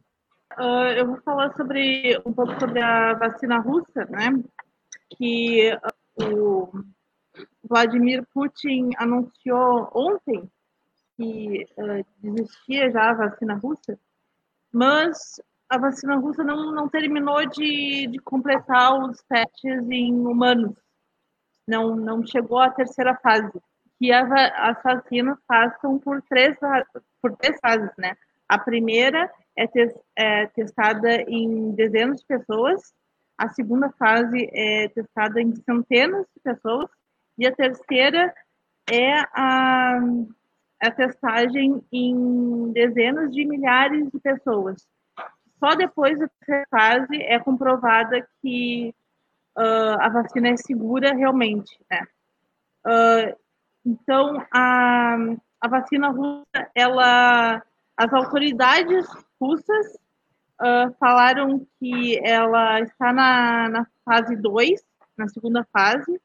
Uh, eu vou falar sobre um pouco sobre a vacina russa, né? Que uh, o Vladimir Putin anunciou ontem que uh, existia já a vacina russa mas a vacina russa não, não terminou de, de completar os testes em humanos. Não, não chegou à terceira fase. Que as, as vacinas passam por três, por três fases, né? A primeira é, é testada em dezenas de pessoas, a segunda fase é testada em centenas de pessoas, e a terceira é a, a testagem em dezenas de milhares de pessoas. Só depois da fase é comprovada que uh, a vacina é segura realmente. Né? Uh, então, a, a vacina russa, ela, as autoridades russas uh, falaram que ela está na, na fase 2, na segunda fase,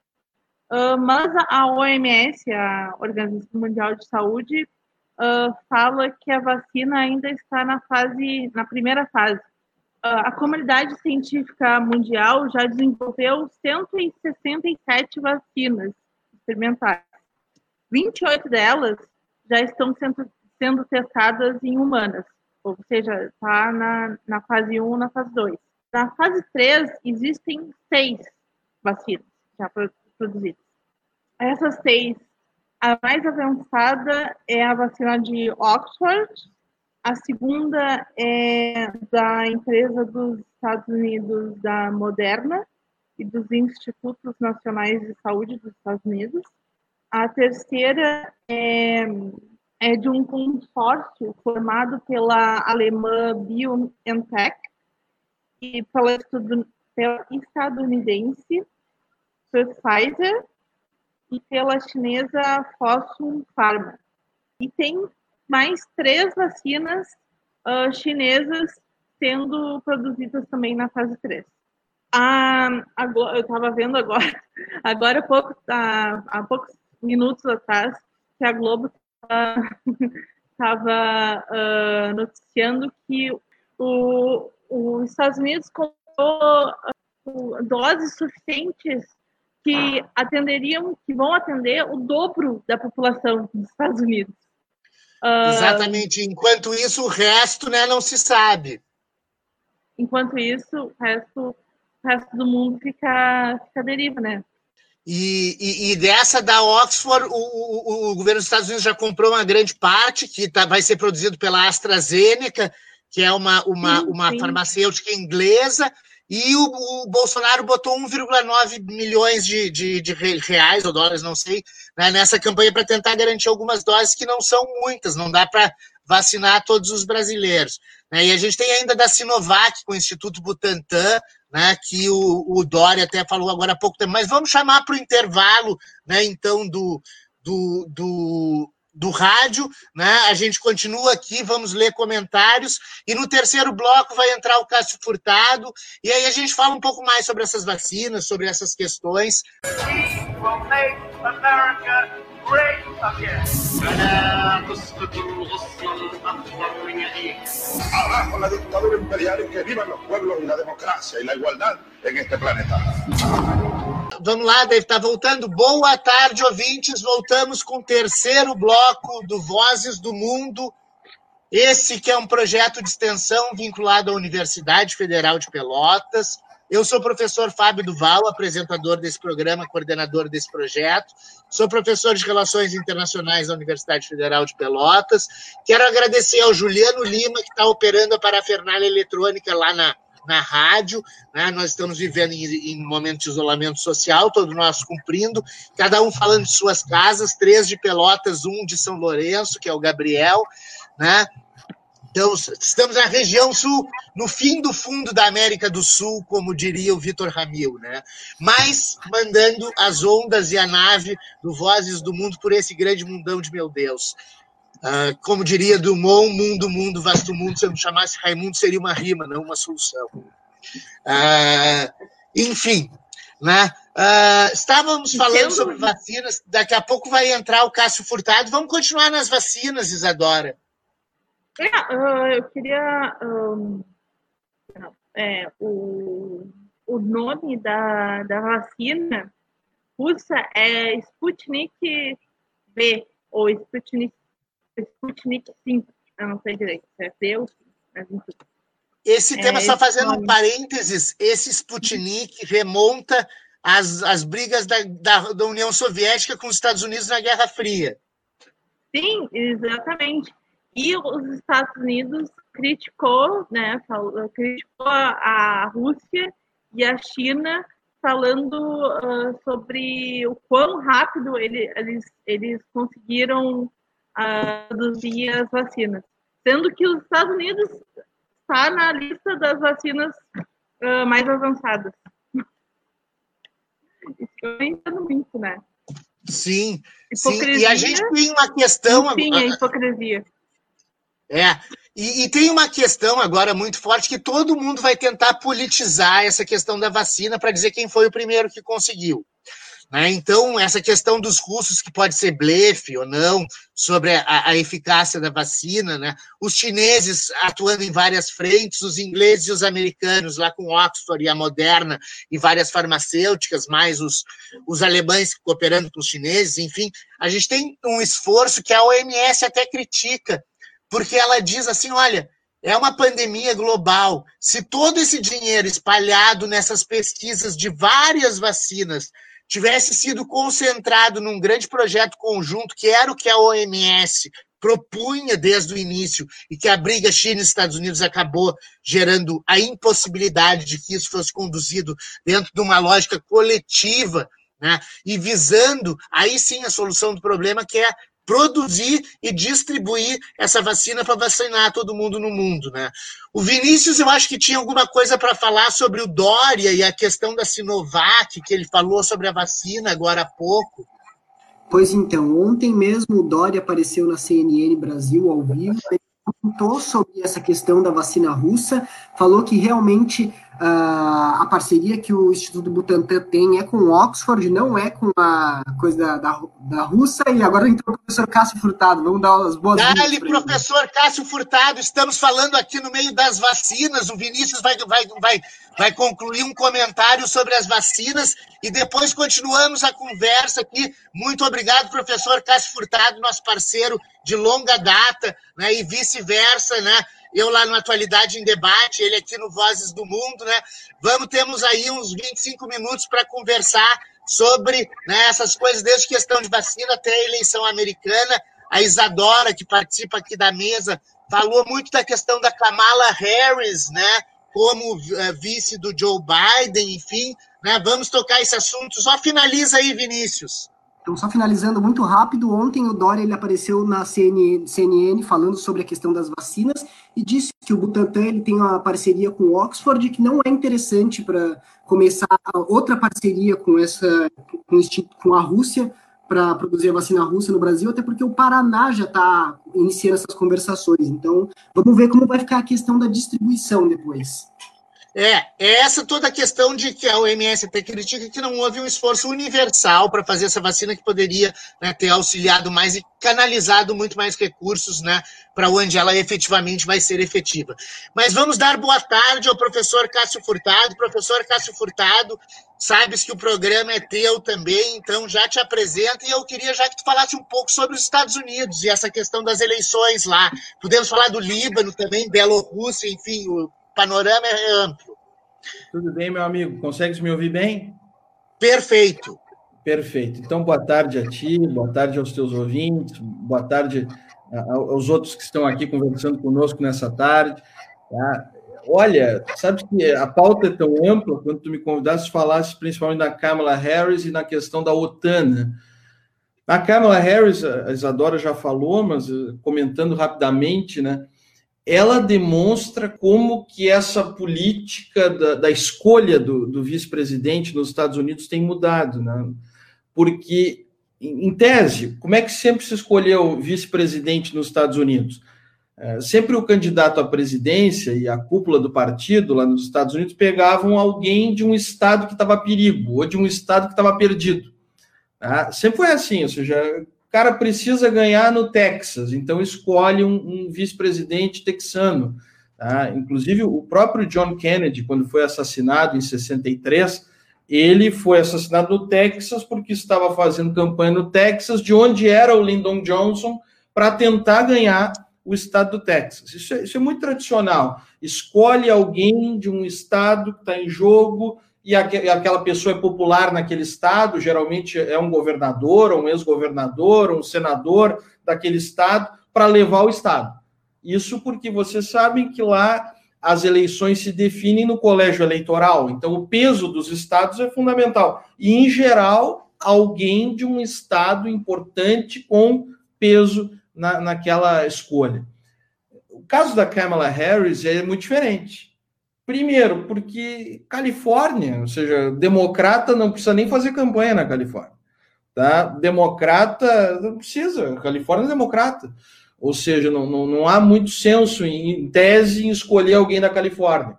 Uh, mas a OMS, a Organização Mundial de Saúde, uh, fala que a vacina ainda está na fase, na primeira fase. Uh, a comunidade científica mundial já desenvolveu 167 vacinas experimentais. 28 delas já estão sendo, sendo testadas em humanas, ou seja, está na, na fase 1 na fase 2. Na fase 3, existem seis vacinas já produzidas. Essas seis, a mais avançada é a vacina de Oxford, a segunda é da empresa dos Estados Unidos, da Moderna, e dos Institutos Nacionais de Saúde dos Estados Unidos. A terceira é, é de um consórcio formado pela alemã BioNTech e pela, pela estadunidense Pfizer e pela chinesa Fosun Pharma. E tem mais três vacinas uh, chinesas sendo produzidas também na fase 3. Ah, agora, eu estava vendo agora, agora há, pouco, há, há poucos minutos atrás, que a Globo estava uh, noticiando que o, os Estados Unidos comprou uh, doses suficientes que atenderiam, que vão atender o dobro da população dos Estados Unidos. Uh, Exatamente. Enquanto isso, o resto né, não se sabe. Enquanto isso, o resto, o resto do mundo fica, fica deriva, né? E, e, e, dessa da Oxford, o, o, o, governo dos Estados Unidos já comprou uma grande parte, que tá, vai ser produzido pela AstraZeneca, que é uma, uma, sim, uma sim. farmacêutica inglesa, e o, o Bolsonaro botou 1,9 milhões de, de, de, reais ou dólares, não sei, né, nessa campanha para tentar garantir algumas doses que não são muitas, não dá para vacinar todos os brasileiros. Né? E a gente tem ainda da Sinovac, com o Instituto Butantan, né, que o, o Dória até falou agora há pouco tempo, mas vamos chamar para o intervalo, né, então, do, do, do, do rádio, né? A gente continua aqui, vamos ler comentários e no terceiro bloco vai entrar o Cássio Furtado e aí a gente fala um pouco mais sobre essas vacinas, sobre essas questões. Imperial que democracia este planeta. Vamos lá, Dave, tá voltando. Boa tarde, ouvintes. Voltamos com o terceiro bloco do Vozes do Mundo. Esse que é um projeto de extensão vinculado à Universidade Federal de Pelotas. Eu sou o professor Fábio Duval, apresentador desse programa, coordenador desse projeto. Sou professor de Relações Internacionais da Universidade Federal de Pelotas. Quero agradecer ao Juliano Lima, que está operando a parafernália eletrônica lá na, na rádio. Né? Nós estamos vivendo em, em momento de isolamento social, todos nós cumprindo, cada um falando de suas casas, três de Pelotas, um de São Lourenço, que é o Gabriel. Né? Então, estamos na região sul, no fim do fundo da América do Sul, como diria o Vitor Ramil, né? Mas mandando as ondas e a nave do Vozes do Mundo por esse grande mundão de meu Deus. Uh, como diria Dumont, mundo, mundo, vasto mundo, se eu não chamasse Raimundo, seria uma rima, não uma solução. Uh, enfim, né? Uh, estávamos falando sobre vacinas, daqui a pouco vai entrar o Cássio Furtado. Vamos continuar nas vacinas, Isadora. É, eu queria. Um, é, o, o nome da, da vacina russa é Sputnik V, ou Sputnik, Sputnik 5, eu não sei direito, se é ou mas enfim. Esse tema, é, só fazendo um parênteses, esse Sputnik remonta às, às brigas da, da, da União Soviética com os Estados Unidos na Guerra Fria. Sim, exatamente. E os Estados Unidos criticou, né, falou, criticou a, Rússia e a China falando uh, sobre o quão rápido ele, eles, eles conseguiram produzir as vacinas. Sendo que os Estados Unidos está na lista das vacinas uh, mais avançadas. Isso muito, né? Sim, sim. E a gente tem uma questão... Sim, a hipocrisia. É, e, e, tem uma questão agora muito forte que todo mundo vai tentar politizar essa questão da vacina para dizer quem foi o primeiro que conseguiu. Né? Então, essa questão dos russos, que pode ser blefe ou não, sobre a, a, eficácia da vacina, né? os chineses atuando em várias frentes, os ingleses e os americanos lá com Oxford e a Moderna e várias farmacêuticas, mais os, os alemães cooperando com os chineses, enfim, a gente tem um esforço que a OMS até critica, porque ela diz assim: olha, é uma pandemia global. Se todo esse dinheiro espalhado nessas pesquisas de várias vacinas tivesse sido concentrado num grande projeto conjunto, que era o que a OMS propunha desde o início, e que a briga China Estados Unidos acabou gerando a impossibilidade de que isso fosse conduzido dentro de uma lógica coletiva, né? e visando aí sim a solução do problema, que é produzir e distribuir essa vacina para vacinar todo mundo no mundo, né? O Vinícius, eu acho que tinha alguma coisa para falar sobre o Dória e a questão da Sinovac, que ele falou sobre a vacina agora há pouco. Pois então, ontem mesmo o Dória apareceu na CNN Brasil ao vivo, comentou sobre essa questão da vacina russa, falou que realmente Uh, a parceria que o Instituto Butantan tem é com Oxford, não é com a coisa da, da, da Rússia. E agora entrou o professor Cássio Furtado. Vamos dar as boas Dale, professor Cássio Furtado. Estamos falando aqui no meio das vacinas. O Vinícius vai, vai, vai, vai concluir um comentário sobre as vacinas e depois continuamos a conversa aqui. Muito obrigado, professor Cássio Furtado, nosso parceiro de longa data, né, e vice-versa, né? eu lá no Atualidade em Debate, ele aqui no Vozes do Mundo, né? Vamos, temos aí uns 25 minutos para conversar sobre né, essas coisas, desde questão de vacina até a eleição americana. A Isadora, que participa aqui da mesa, falou muito da questão da Kamala Harris, né? Como uh, vice do Joe Biden, enfim, né? Vamos tocar esse assunto. Só finaliza aí, Vinícius. Então, só finalizando muito rápido, ontem o Dória ele apareceu na CNN, CNN, falando sobre a questão das vacinas e disse que o Butantan ele tem uma parceria com o Oxford que não é interessante para começar outra parceria com essa com, com a Rússia para produzir a vacina russa no Brasil, até porque o Paraná já está iniciando essas conversações. Então, vamos ver como vai ficar a questão da distribuição depois. É, é essa toda a questão de que a OMS até critica que não houve um esforço universal para fazer essa vacina que poderia né, ter auxiliado mais e canalizado muito mais recursos né, para onde ela efetivamente vai ser efetiva. Mas vamos dar boa tarde ao professor Cássio Furtado. Professor Cássio Furtado, sabes que o programa é teu também, então já te apresento e eu queria já que tu falasse um pouco sobre os Estados Unidos e essa questão das eleições lá. Podemos falar do Líbano também, Bielorrússia, enfim, o panorama é amplo. Tudo bem, meu amigo? Consegues me ouvir bem? Perfeito. Perfeito. Então, boa tarde a ti, boa tarde aos teus ouvintes, boa tarde aos outros que estão aqui conversando conosco nessa tarde. Tá? Olha, sabe que a pauta é tão ampla, quando tu me convidaste, falasse principalmente da Kamala Harris e na questão da OTAN. Né? A Kamala Harris, a Isadora já falou, mas eh, comentando rapidamente, né? Ela demonstra como que essa política da, da escolha do, do vice-presidente nos Estados Unidos tem mudado, né? Porque, em tese, como é que sempre se escolheu vice-presidente nos Estados Unidos? É, sempre o candidato à presidência e a cúpula do partido lá nos Estados Unidos pegavam alguém de um estado que estava perigo ou de um estado que estava perdido. Tá? Sempre foi assim, ou seja, cara precisa ganhar no Texas, então escolhe um, um vice-presidente texano. Tá? Inclusive, o próprio John Kennedy, quando foi assassinado em 63, ele foi assassinado no Texas porque estava fazendo campanha no Texas, de onde era o Lyndon Johnson, para tentar ganhar o estado do Texas. Isso é, isso é muito tradicional. Escolhe alguém de um estado que está em jogo e aquela pessoa é popular naquele estado, geralmente é um governador, um ex-governador, um senador daquele estado, para levar o estado. Isso porque vocês sabem que lá as eleições se definem no colégio eleitoral, então o peso dos estados é fundamental. E, em geral, alguém de um estado importante com peso na, naquela escolha. O caso da Kamala Harris é muito diferente Primeiro, porque Califórnia, ou seja, democrata não precisa nem fazer campanha na Califórnia. Tá? Democrata não precisa, Califórnia é democrata. Ou seja, não, não, não há muito senso em, em tese em escolher alguém da Califórnia.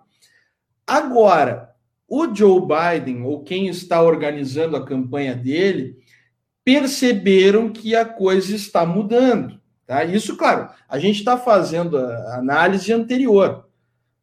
Agora, o Joe Biden, ou quem está organizando a campanha dele, perceberam que a coisa está mudando. Tá? Isso, claro, a gente está fazendo a análise anterior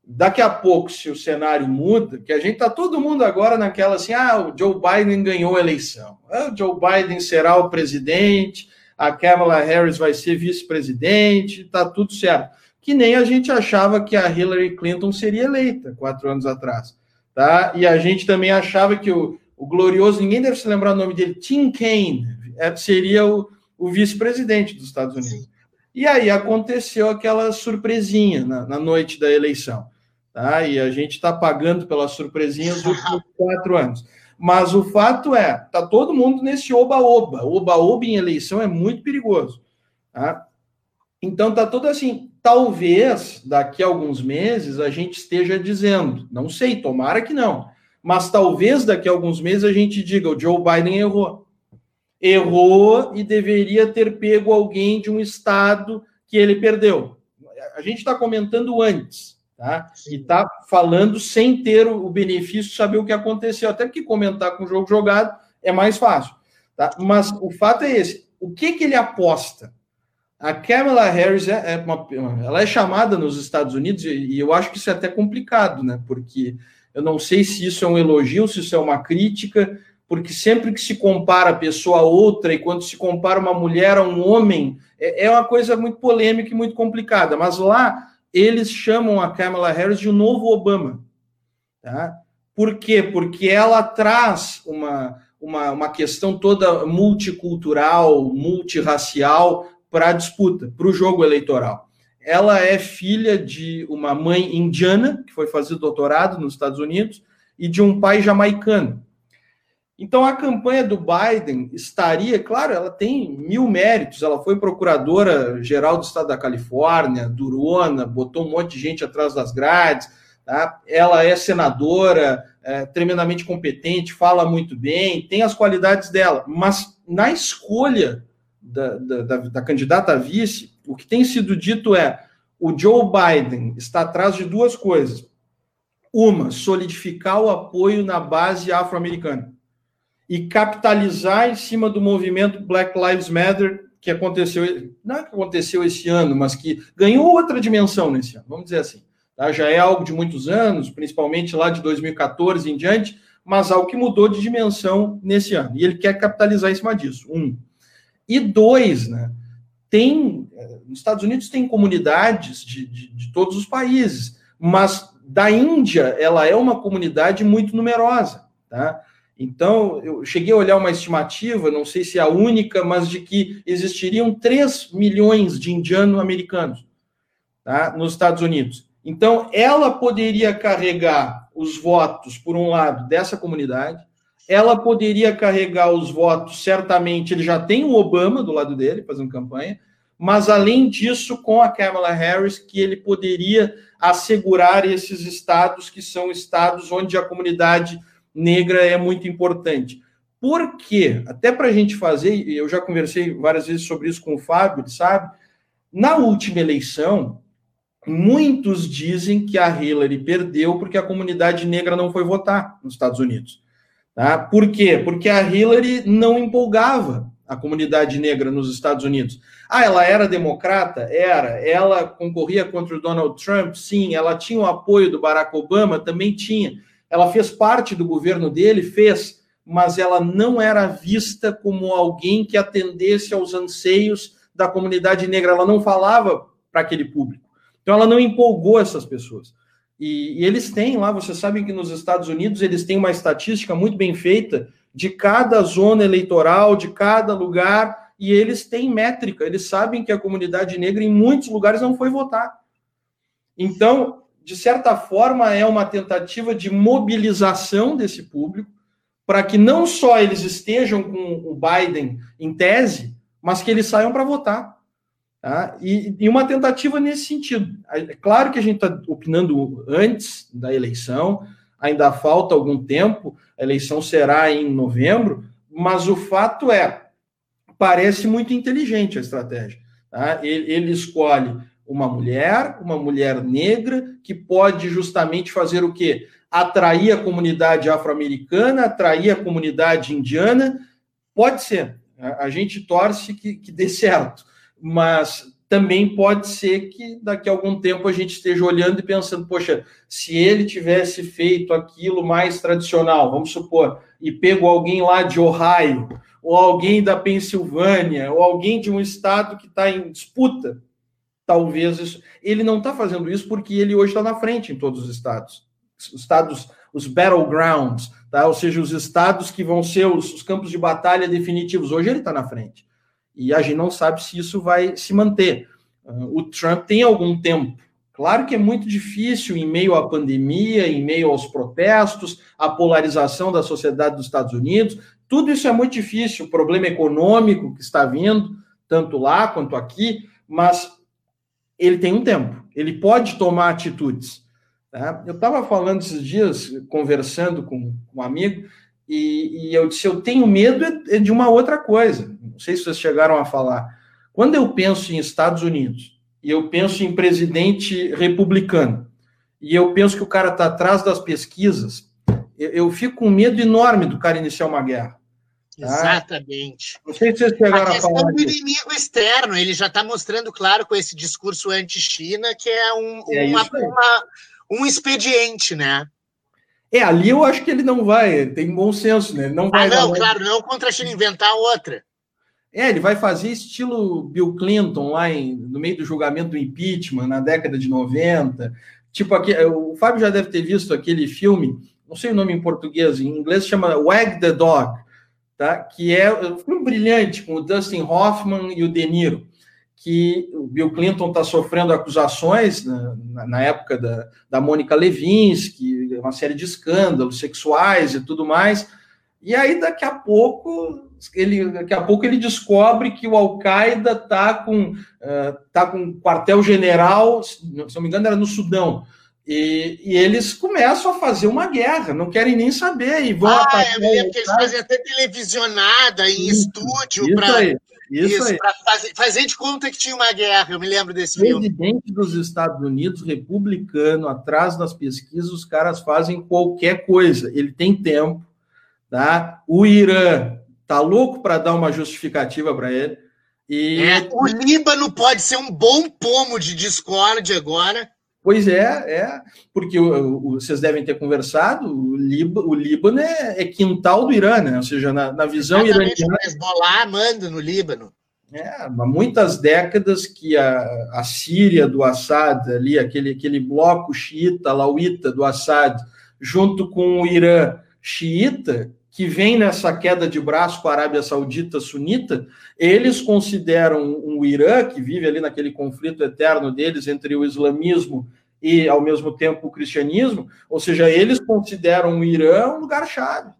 daqui a pouco, se o cenário muda, que a gente está todo mundo agora naquela assim, ah, o Joe Biden ganhou a eleição, ah, o Joe Biden será o presidente, a Kamala Harris vai ser vice-presidente, está tudo certo. Que nem a gente achava que a Hillary Clinton seria eleita quatro anos atrás, tá? E a gente também achava que o, o glorioso, ninguém deve se lembrar o nome dele, Tim Kaine, é, seria o, o vice-presidente dos Estados Unidos. E aí aconteceu aquela surpresinha na, na noite da eleição tá? E a gente está pagando pelas surpresinhas dos quatro anos. Mas o fato é, tá todo mundo nesse oba-oba. Oba-oba em eleição é muito perigoso. Tá? Então tá tudo assim. Talvez daqui a alguns meses a gente esteja dizendo, não sei, tomara que não, mas talvez daqui a alguns meses a gente diga: o Joe Biden errou. Errou e deveria ter pego alguém de um estado que ele perdeu. A gente está comentando antes tá? E tá falando sem ter o benefício de saber o que aconteceu, até porque comentar com o jogo jogado é mais fácil, tá? Mas o fato é esse: o que que ele aposta? A Kamala Harris é, é uma, ela é chamada nos Estados Unidos e eu acho que isso é até complicado, né? Porque eu não sei se isso é um elogio, se isso é uma crítica, porque sempre que se compara a pessoa a outra e quando se compara uma mulher a um homem, é, é uma coisa muito polêmica e muito complicada. Mas lá eles chamam a Kamala Harris de um novo Obama. Tá? Por quê? Porque ela traz uma, uma, uma questão toda multicultural, multirracial para a disputa, para o jogo eleitoral. Ela é filha de uma mãe indiana, que foi fazer doutorado nos Estados Unidos, e de um pai jamaicano. Então, a campanha do Biden estaria, claro, ela tem mil méritos. Ela foi procuradora-geral do estado da Califórnia, durona, botou um monte de gente atrás das grades. Tá? Ela é senadora, é, tremendamente competente, fala muito bem, tem as qualidades dela. Mas na escolha da, da, da, da candidata a vice, o que tem sido dito é o Joe Biden está atrás de duas coisas. Uma, solidificar o apoio na base afro-americana e capitalizar em cima do movimento Black Lives Matter que aconteceu, não é que aconteceu esse ano, mas que ganhou outra dimensão nesse ano, vamos dizer assim. Tá? Já é algo de muitos anos, principalmente lá de 2014 em diante, mas algo que mudou de dimensão nesse ano. E ele quer capitalizar em cima disso. Um. E dois, né? Tem, nos Estados Unidos tem comunidades de, de, de todos os países, mas da Índia ela é uma comunidade muito numerosa, tá? Então, eu cheguei a olhar uma estimativa, não sei se é a única, mas de que existiriam 3 milhões de indiano-americanos tá, nos Estados Unidos. Então, ela poderia carregar os votos, por um lado, dessa comunidade, ela poderia carregar os votos, certamente, ele já tem o Obama do lado dele, fazendo campanha, mas, além disso, com a Kamala Harris, que ele poderia assegurar esses estados, que são estados onde a comunidade negra é muito importante. Por quê? Até para a gente fazer, eu já conversei várias vezes sobre isso com o Fábio, sabe, na última eleição, muitos dizem que a Hillary perdeu porque a comunidade negra não foi votar nos Estados Unidos. Tá? Por quê? Porque a Hillary não empolgava a comunidade negra nos Estados Unidos. Ah, ela era democrata? Era. Ela concorria contra o Donald Trump? Sim. Ela tinha o apoio do Barack Obama? Também tinha. Ela fez parte do governo dele, fez, mas ela não era vista como alguém que atendesse aos anseios da comunidade negra. Ela não falava para aquele público. Então, ela não empolgou essas pessoas. E, e, eles têm lá, vocês sabem que nos Estados Unidos eles têm uma estatística muito bem feita de cada zona eleitoral, de cada lugar, e eles têm métrica, eles sabem que a comunidade negra em muitos lugares não foi votar. Então, de certa forma, é uma tentativa de mobilização desse público para que não só eles estejam com o Biden em tese, mas que eles saiam para votar. Tá? E, e, uma tentativa nesse sentido. É claro que a gente está opinando antes da eleição, ainda falta algum tempo, a eleição será em novembro, mas o fato é, parece muito inteligente a estratégia. Tá? Ele, ele escolhe uma mulher, uma mulher negra, que pode justamente fazer o quê? Atrair a comunidade afro-americana, atrair a comunidade indiana. Pode ser. A gente torce que, que dê certo, mas também pode ser que daqui a algum tempo a gente esteja olhando e pensando, poxa, se ele tivesse feito aquilo mais tradicional, vamos supor, e pego alguém lá de Ohio, ou alguém da Pensilvânia, ou alguém de um estado que está em disputa, talvez isso. Ele não está fazendo isso porque ele hoje está na frente em todos os estados. Os estados, os battlegrounds, tá? ou seja, os estados que vão ser os, os campos de batalha definitivos. Hoje ele está na frente. E a gente não sabe se isso vai se manter. Uh, o Trump tem algum tempo. Claro que é muito difícil em meio à pandemia, em meio aos protestos, à polarização da sociedade dos Estados Unidos. Tudo isso é muito difícil. O problema econômico que está vindo, tanto lá quanto aqui, mas ele tem um tempo, ele pode tomar atitudes. Tá? Eu estava falando esses dias, conversando com um amigo, e, e, eu disse: eu tenho medo é, é de uma outra coisa. Não sei se vocês chegaram a falar. Quando eu penso em Estados Unidos e eu penso em presidente republicano, e eu penso que o cara está atrás das pesquisas, eu, eu fico com medo enorme do cara iniciar uma guerra. Tá? Exatamente. Não sei se vocês chegaram a, a falar. do inimigo externo, ele já está mostrando claro com esse discurso anti-China que é, um, é uma, uma, um expediente, né? É, ali eu acho que ele não vai, tem bom senso, né? Ele não vai. Ah, não, claro, não contra a China inventar outra. É, ele vai fazer estilo Bill Clinton lá em, no meio do julgamento do impeachment, na década de 90. Tipo, aqui, o Fábio já deve ter visto aquele filme, não sei o nome em português, em inglês chama Wag the Dog tá? que é um filme brilhante com o Dustin Hoffman e o De Niro, que o Bill Clinton está sofrendo acusações na, na, época da, da Mônica Levinsky, uma série de escândalos sexuais e tudo mais. E aí, daqui a pouco, ele, daqui a pouco ele descobre que o Al-Qaeda está com, uh, tá com quartel-general, se não me engano, era no Sudão. E, e, eles começam a fazer uma guerra, não querem nem saber. E vão ah, eu me lembro que eles faziam até televisionada em isso, estúdio para isso, isso para fazer, fazer de conta que tinha uma guerra. Eu me lembro desse filme. Presidente dos Estados Unidos, republicano, atrás das pesquisas, os caras fazem qualquer coisa. Ele tem tempo, tá? O Irã tá louco para dar uma justificativa para ele. E... É, o Líbano pode ser um bom pomo de discórdia agora. Pois é, é, porque o, o, vocês devem ter conversado, o, Líba, o Líbano é, é, quintal do Irã, né? ou seja, na, na visão Exatamente, iraniana... O Hezbollah manda no Líbano. É, há muitas décadas que a, a Síria do Assad, ali, aquele, aquele bloco xiita, lauíta do Assad, junto com o Irã xiita, que vem nessa queda de braço com a Arábia Saudita sunita, eles consideram o Irã, que vive ali naquele conflito eterno deles entre o islamismo e, ao mesmo tempo, o cristianismo, ou seja, eles consideram o Irã um lugar-chave.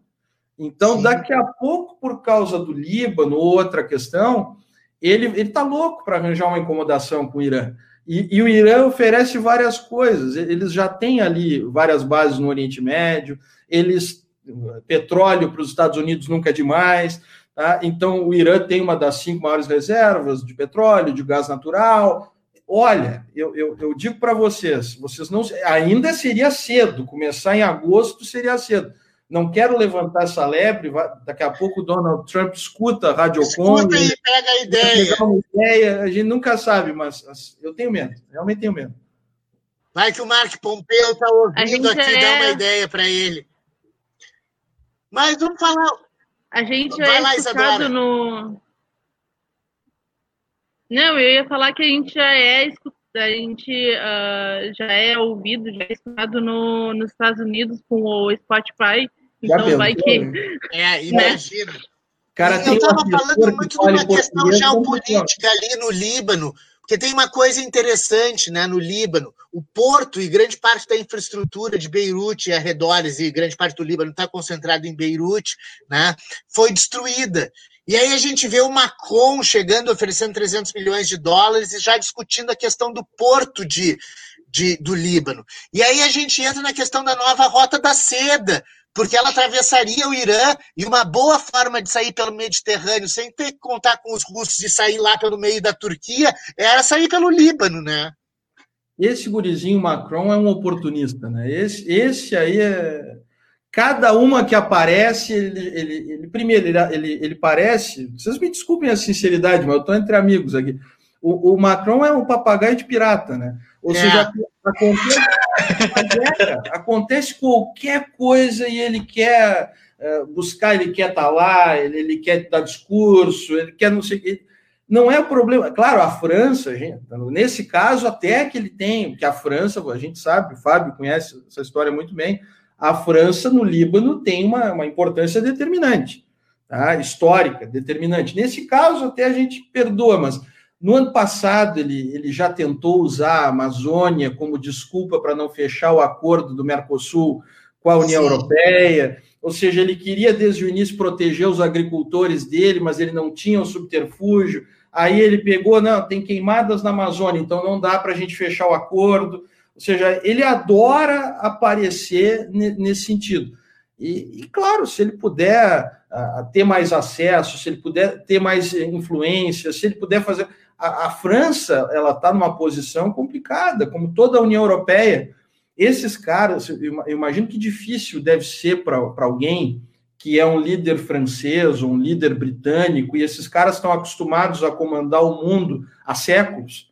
Então, Sim. daqui a pouco, por causa do Líbano, outra questão, ele está louco para arranjar uma incomodação com o Irã. E, e, o Irã oferece várias coisas. Eles já têm ali várias bases no Oriente Médio, eles petróleo para os Estados Unidos nunca é demais. Tá? Então, o Irã tem uma das cinco maiores reservas de petróleo, de gás natural. Olha, eu, eu, eu digo para vocês, vocês não ainda seria cedo, começar em agosto seria cedo. Não quero levantar essa lebre, daqui a pouco o Donald Trump escuta a Rádio Escuta e pega a ideia. uma ideia. A gente nunca sabe, mas eu tenho medo, realmente tenho medo. Vai que o Mark Pompeu está ouvindo aqui, é... dá uma ideia para ele. Mas vamos falar. A gente Vai é lá, escutado no. Não, eu ia falar que a gente já é escutado, a gente uh, já é ouvido, já é escutado no, nos Estados Unidos com o Spotify. Então vai que. Né? É, imagina. Cara, eu estava falando muito de uma questão geopolítica ali no Líbano, porque tem uma coisa interessante né, no Líbano. O porto e grande parte da infraestrutura de Beirute e arredores, e grande parte do Líbano está concentrado em Beirute, né, foi destruída. E aí a gente vê o Macron chegando, oferecendo 300 milhões de dólares e já discutindo a questão do porto de, de, do Líbano. E aí a gente entra na questão da nova rota da seda, porque ela atravessaria o Irã e uma boa forma de sair pelo Mediterrâneo sem ter que contar com os russos e sair lá pelo meio da Turquia era sair pelo Líbano, né? Esse gurizinho Macron é um oportunista, né? Esse, esse aí é. Cada uma que aparece, ele, ele, ele primeiro, ele, ele, ele, parece. Vocês me desculpem a sinceridade, mas eu estou entre amigos aqui. O, o, Macron é um papagaio de pirata, né? Ou é. seja, acontece, acontece qualquer coisa e ele quer é, buscar, ele quer estar tá lá, ele, ele quer dar discurso, ele quer não sei. Não é o problema. Claro, a França, gente, nesse caso, até que ele tem, que a França, a gente sabe, o Fábio conhece essa história muito bem, a França no Líbano tem uma, uma importância determinante, tá? histórica, determinante. Nesse caso, até a gente perdoa, mas no ano passado, ele, ele já tentou usar a Amazônia como desculpa para não fechar o acordo do Mercosul com a União Sim. Europeia. Ou seja, ele queria desde o início proteger os agricultores dele, mas ele não tinha o subterfúgio. Aí ele pegou, não, tem queimadas na Amazônia, então não dá para a gente fechar o acordo. Ou seja, ele adora aparecer nesse sentido. E, e, claro, se ele puder uh, ter mais acesso, se ele puder ter mais influência, se ele puder fazer a, a França ela está numa posição complicada, como toda a União Europeia. Esses caras, eu imagino que difícil deve ser para alguém que é um líder francês, um líder britânico, e esses caras estão acostumados a comandar o mundo há séculos,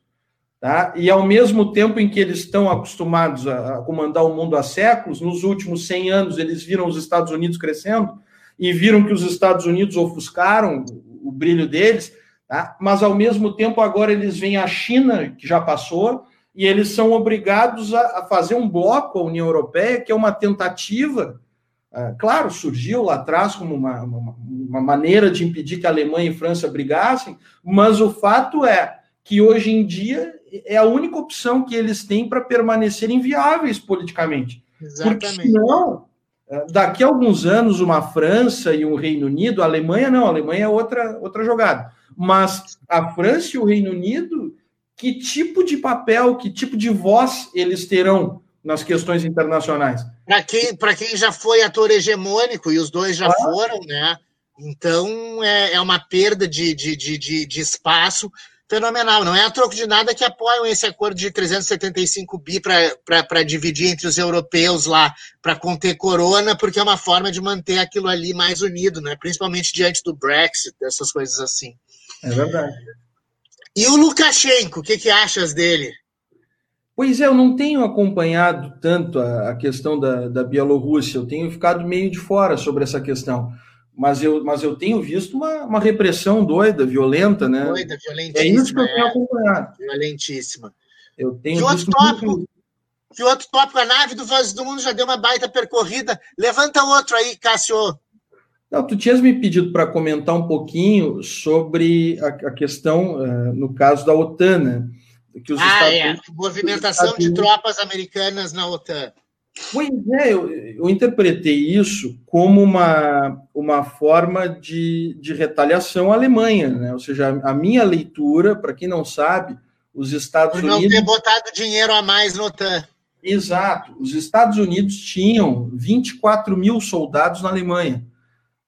tá? E ao mesmo tempo em que eles estão acostumados a, comandar o mundo há séculos, nos últimos 100 anos eles viram os Estados Unidos crescendo e viram que os Estados Unidos ofuscaram o brilho deles, Tá? Mas, ao mesmo tempo, agora eles veem a China, que já passou, e eles são obrigados a, a fazer um bloco, a União Europeia, que é uma tentativa. Uh, claro, surgiu lá atrás como uma, uma, uma maneira de impedir que a Alemanha e a França brigassem, mas o fato é que hoje em dia é a única opção que eles têm para permanecerem viáveis politicamente. Exatamente. Porque senão, eh, daqui a alguns anos, uma França e um Reino Unido, a Alemanha não, a Alemanha é outra, outra jogada. Mas a França e o Reino Unido, que tipo de papel, que tipo de voz eles terão nas questões internacionais? Para quem, quem já foi ator hegemônico, e os dois já ah. foram, né? Então é, é uma perda de, de, de, de, espaço fenomenal. Não é a troco de nada que apoiam esse acordo de 375 bi para dividir entre os europeus lá, para conter corona, porque é uma forma de manter aquilo ali mais unido, né? principalmente diante do Brexit, dessas coisas assim. É verdade. E o Lukashenko, o que, que achas dele? Pois é, eu não tenho acompanhado tanto a, a questão da, da Bielorrússia, eu tenho ficado meio de fora sobre essa questão mas eu, mas eu tenho visto uma, uma repressão doida, violenta, né? Doida, violentíssima. É isso que eu tenho é. acompanhado. Violentíssima. Eu tenho que outro tópico, muito... que outro tópico, a nave do Voz do Mundo já deu uma baita percorrida. Levanta outro aí, Cássio. Não, tu tinhas me pedido para comentar um pouquinho sobre a, a questão, uh, no caso da OTAN, né? Que os ah, Estados é. Unidos, Movimentação Estados de tropas americanas na OTAN. Pois é, eu, eu, interpretei isso como uma, uma forma de, de retaliação à Alemanha, né? Ou seja, a, minha leitura, para quem não sabe, os Estados Por não Unidos. Não ter botado dinheiro a mais no OTAN. Exato. Os Estados Unidos tinham 24 mil soldados na Alemanha.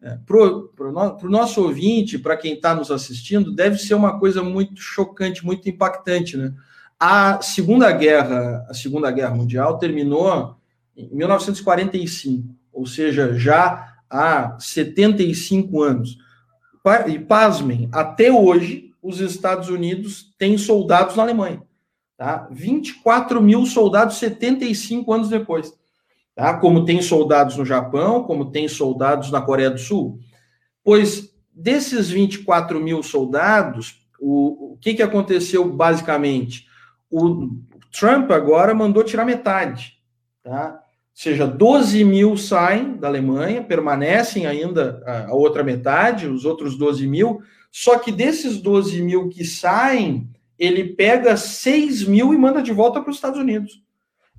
É, para o no, nosso ouvinte, para quem está nos assistindo, deve ser uma coisa muito chocante, muito impactante, né? A Segunda Guerra, a Segunda Guerra Mundial terminou em 1945, ou seja, já há 75 anos. E pasmem, até hoje, os Estados Unidos têm soldados na Alemanha. Tá? 24 mil soldados 75 anos depois. Tá? Como tem soldados no Japão, como tem soldados na Coreia do Sul. Pois desses 24 mil soldados, o, o que, que aconteceu basicamente? O Trump agora mandou tirar metade. Tá? seja, 12 mil saem da Alemanha, permanecem ainda a, outra metade, os outros 12 mil, só que desses 12 mil que saem, ele pega 6 mil e manda de volta para os Estados Unidos.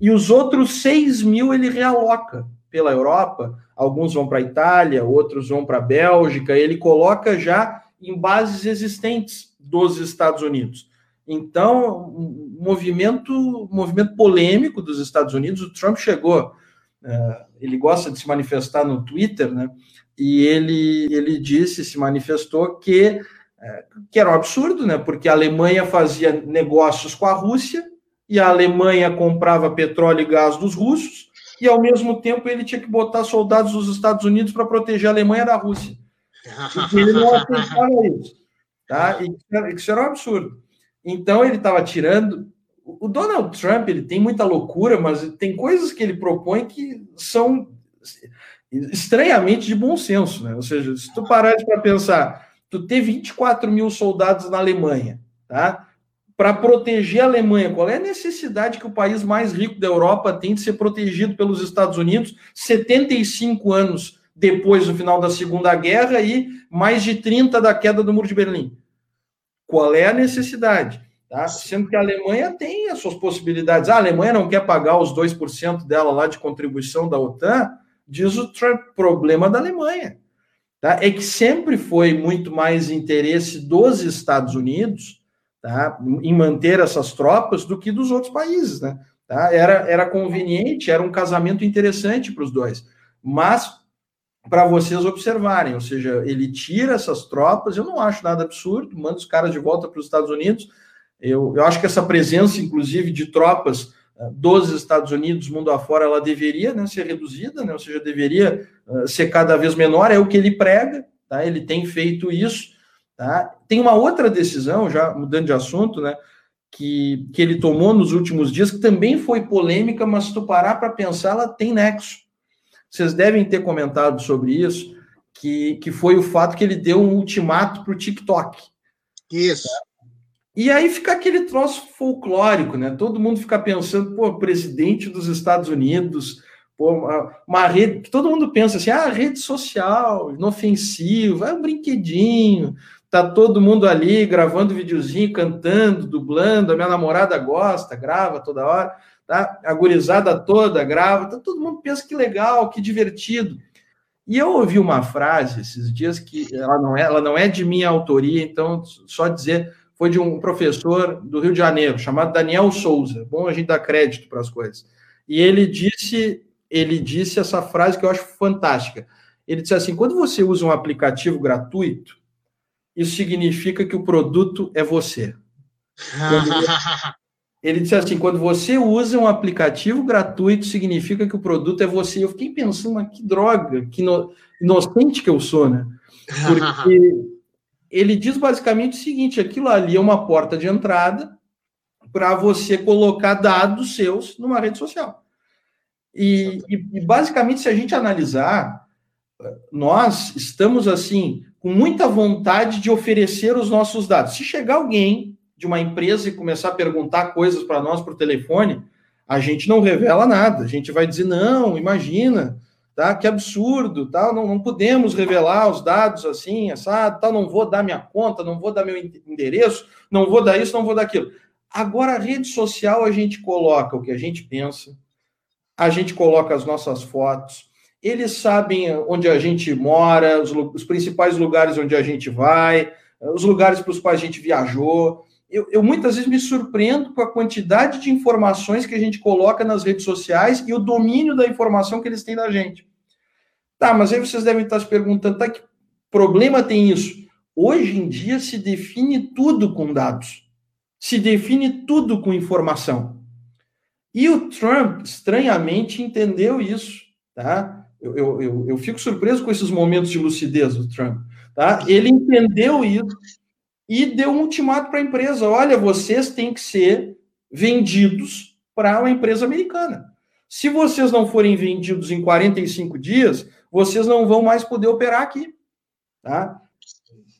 E os outros 6 mil ele realoca pela Europa, alguns vão para a Itália, outros vão para a Bélgica, ele coloca já em bases existentes dos Estados Unidos. Então, um movimento, um movimento polêmico dos Estados Unidos, o Trump chegou é, ele gosta de se manifestar no Twitter, né? E ele, ele disse, se manifestou que, é, que era um absurdo, né? Porque a Alemanha fazia negócios com a Rússia e a Alemanha comprava petróleo e gás dos russos e ao mesmo tempo ele tinha que botar soldados dos Estados Unidos para proteger a Alemanha da Rússia. E ele não aceitava isso, tá? E isso era um absurdo. Então ele estava tirando o Donald Trump ele tem muita loucura, mas tem coisas que ele propõe que são estranhamente de bom senso, né? Ou seja, se tu parar para pensar, tu ter 24 mil soldados na Alemanha, tá? Para proteger a Alemanha, qual é a necessidade que o país mais rico da Europa tem de ser protegido pelos Estados Unidos 75 anos depois do final da Segunda Guerra e mais de 30 da queda do Muro de Berlim? Qual é a necessidade? Tá? Sendo que a Alemanha tem as suas possibilidades. Ah, a Alemanha não quer pagar os 2% dela lá de contribuição da OTAN, diz o Trump, problema da Alemanha. Tá? É que sempre foi muito mais interesse dos Estados Unidos tá? em manter essas tropas do que dos outros países. Né? Tá? Era, era conveniente, era um casamento interessante para os dois. Mas, para vocês observarem, ou seja, ele tira essas tropas, eu não acho nada absurdo, manda os caras de volta para os Estados Unidos eu, eu acho que essa presença, inclusive, de tropas eh, dos Estados Unidos, mundo afora, ela deveria né, ser reduzida, né, ou seja, deveria uh, ser cada vez menor, é o que ele prega, tá? ele tem feito isso. Tá? Tem uma outra decisão, já mudando de assunto, né, que, que ele tomou nos últimos dias, que também foi polêmica, mas se tu parar para pensar, ela tem nexo. Vocês devem ter comentado sobre isso, que, que foi o fato que ele deu um ultimato para o TikTok. Isso. E aí fica aquele troço folclórico, né? Todo mundo fica pensando, pô, presidente dos Estados Unidos, pô, uma, uma rede, todo mundo pensa assim, ah, rede social, inofensiva, é um brinquedinho, tá todo mundo ali gravando videozinho, cantando, dublando, a minha namorada gosta, grava toda hora, tá? A gurizada toda grava, tá, todo mundo pensa que legal, que divertido. E eu ouvi uma frase esses dias que ela não é, ela não é de minha autoria, então só dizer, foi de um professor do Rio de Janeiro, chamado Daniel Souza. Bom a gente dar crédito para as coisas. E ele disse, ele disse essa frase que eu acho fantástica. Ele disse assim: quando você usa um aplicativo gratuito, isso significa que o produto é você. Ele disse assim: quando você usa um aplicativo gratuito, significa que o produto é você. Eu fiquei pensando, mas que droga, que inocente que eu sou, né? Porque ele diz basicamente o seguinte: aquilo ali é uma porta de entrada para você colocar dados seus numa rede social. E, e, e, basicamente, se a gente analisar, nós estamos assim com muita vontade de oferecer os nossos dados. Se chegar alguém de uma empresa e começar a perguntar coisas para nós por telefone, a gente não revela nada. A gente vai dizer, não, imagina, tá? Que absurdo, tá? Não, não podemos revelar os dados assim, assado, tá? Não vou dar minha conta, não vou dar meu endereço, não vou dar isso, não vou dar aquilo. Agora, a rede social, a gente coloca o que a gente pensa, a gente coloca as nossas fotos, eles sabem onde a gente mora, os, os principais lugares onde a gente vai, os lugares para os quais a gente viajou eu, eu, muitas vezes me surpreendo com a quantidade de informações que a gente coloca nas redes sociais e o domínio da informação que eles têm da gente. Tá, mas aí vocês devem estar se perguntando, tá, que problema tem isso? Hoje em dia se define tudo com dados, se define tudo com informação. E o Trump, estranhamente, entendeu isso, tá? Eu, eu, eu, eu fico surpreso com esses momentos de lucidez do Trump, tá? Ele entendeu isso e deu um ultimato para a empresa: olha, vocês têm que ser vendidos para uma empresa americana. Se vocês não forem vendidos em 45 dias, vocês não vão mais poder operar aqui. Tá?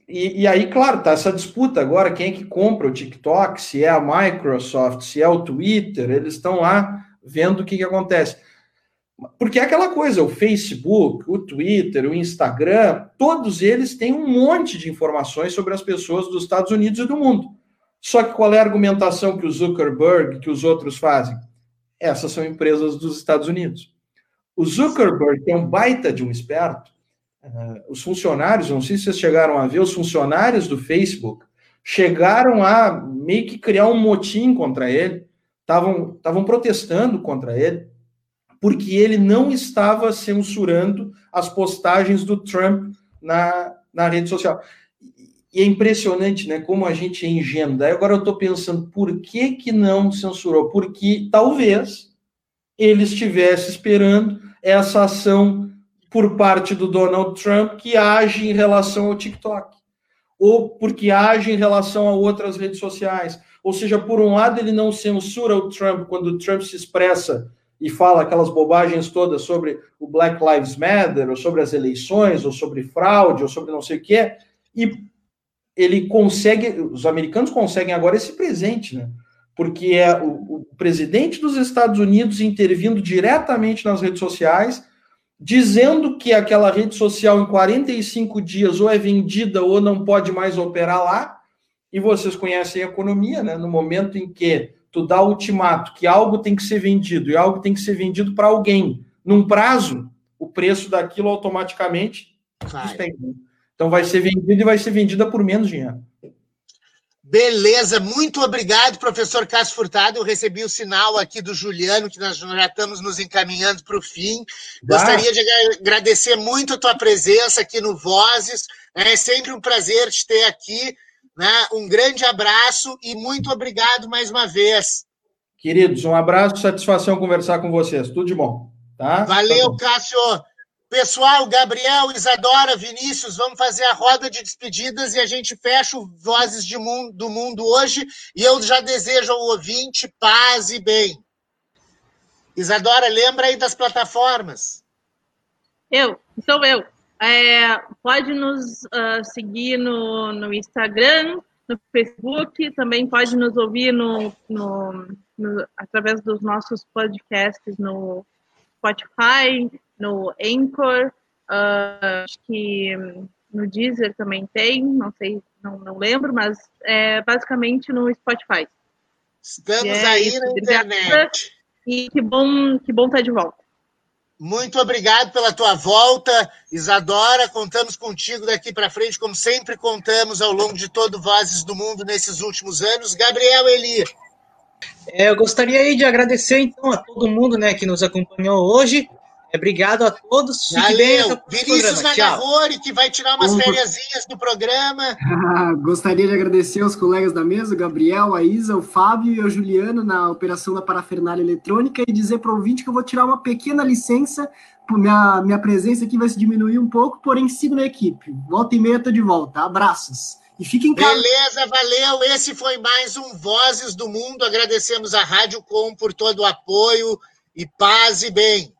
E, e, aí, claro, tá essa disputa agora, quem é que compra o TikTok, se é a Microsoft, se é o Twitter, eles estão lá vendo o que, que acontece. Porque é aquela coisa, o Facebook, o Twitter, o Instagram, todos eles têm um monte de informações sobre as pessoas dos Estados Unidos e do mundo. Só que qual é a argumentação que o Zuckerberg, que os outros fazem? Essas são empresas dos Estados Unidos. O Zuckerberg é um baita de um esperto. Uh, os funcionários, não sei se vocês chegaram a ver, os funcionários do Facebook chegaram a meio que criar um motim contra ele, estavam protestando contra ele porque ele não estava censurando as postagens do Trump na, na rede social. E é impressionante, né? Como a gente é. Daí agora eu estou pensando, por que, que não censurou? Porque talvez ele estivesse esperando essa ação por parte do Donald Trump que age em relação ao TikTok, ou porque age em relação a outras redes sociais. Ou seja, por um lado, ele não censura o Trump quando o Trump se expressa e fala aquelas bobagens todas sobre o Black Lives Matter, ou sobre as eleições, ou sobre fraude, ou sobre não sei o que, e ele consegue, os americanos conseguem agora esse presente, né? Porque é o, o presidente dos Estados Unidos intervindo diretamente nas redes sociais, dizendo que aquela rede social em 45 dias ou é vendida ou não pode mais operar lá, e vocês conhecem a economia, né? No momento em que tu dá o ultimato que algo tem que ser vendido e algo tem que ser vendido para alguém num prazo, o preço daquilo automaticamente vai. Então vai ser vendido e vai ser vendida por menos dinheiro. Beleza, muito obrigado, professor Cássio Furtado. Eu recebi o sinal aqui do Juliano, que nós já estamos nos encaminhando para o fim. Gostaria de agradecer muito a tua presença aqui no Vozes. É sempre um prazer te ter aqui. Né? Um grande abraço e muito obrigado mais uma vez. Queridos, um abraço, satisfação conversar com vocês. Tudo de bom. Tá? Valeu, tá Cássio. Pessoal, Gabriel, Isadora, Vinícius, vamos fazer a roda de despedidas e a gente fecha o Vozes de mundo, do Mundo hoje. E eu já desejo ao ouvinte paz e bem. Isadora, lembra aí das plataformas. Eu, sou eu. É, pode nos uh, seguir no, no Instagram, no Facebook, também pode nos ouvir no, no, no, através dos nossos podcasts no Spotify, no Anchor, uh, acho que no Deezer também tem, não sei, não, não lembro, mas é basicamente no Spotify. Estamos é aí isso. na internet. E que bom, que bom estar de volta. Muito obrigado pela tua volta, Isadora. Contamos contigo daqui para frente, como sempre contamos ao longo de todo Vozes do Mundo nesses últimos anos. Gabriel Eli. É, eu gostaria de agradecer então a todo mundo né, que nos acompanhou hoje. Obrigado a todos. Valeu. Vinícius Nagarrori, que vai tirar umas férias do programa. Gostaria de agradecer aos colegas da mesa, o Gabriel, a Isa, o Fábio e o Juliano na operação da parafernália eletrônica e dizer para o ouvinte que eu vou tirar uma pequena licença. Minha, minha presença aqui vai se diminuir um pouco, porém sigo na equipe. Volta e meia, estou de volta. Abraços. E fiquem em casa. Beleza, valeu. Esse foi mais um Vozes do Mundo. Agradecemos a Rádio Com por todo o apoio e paz e bem.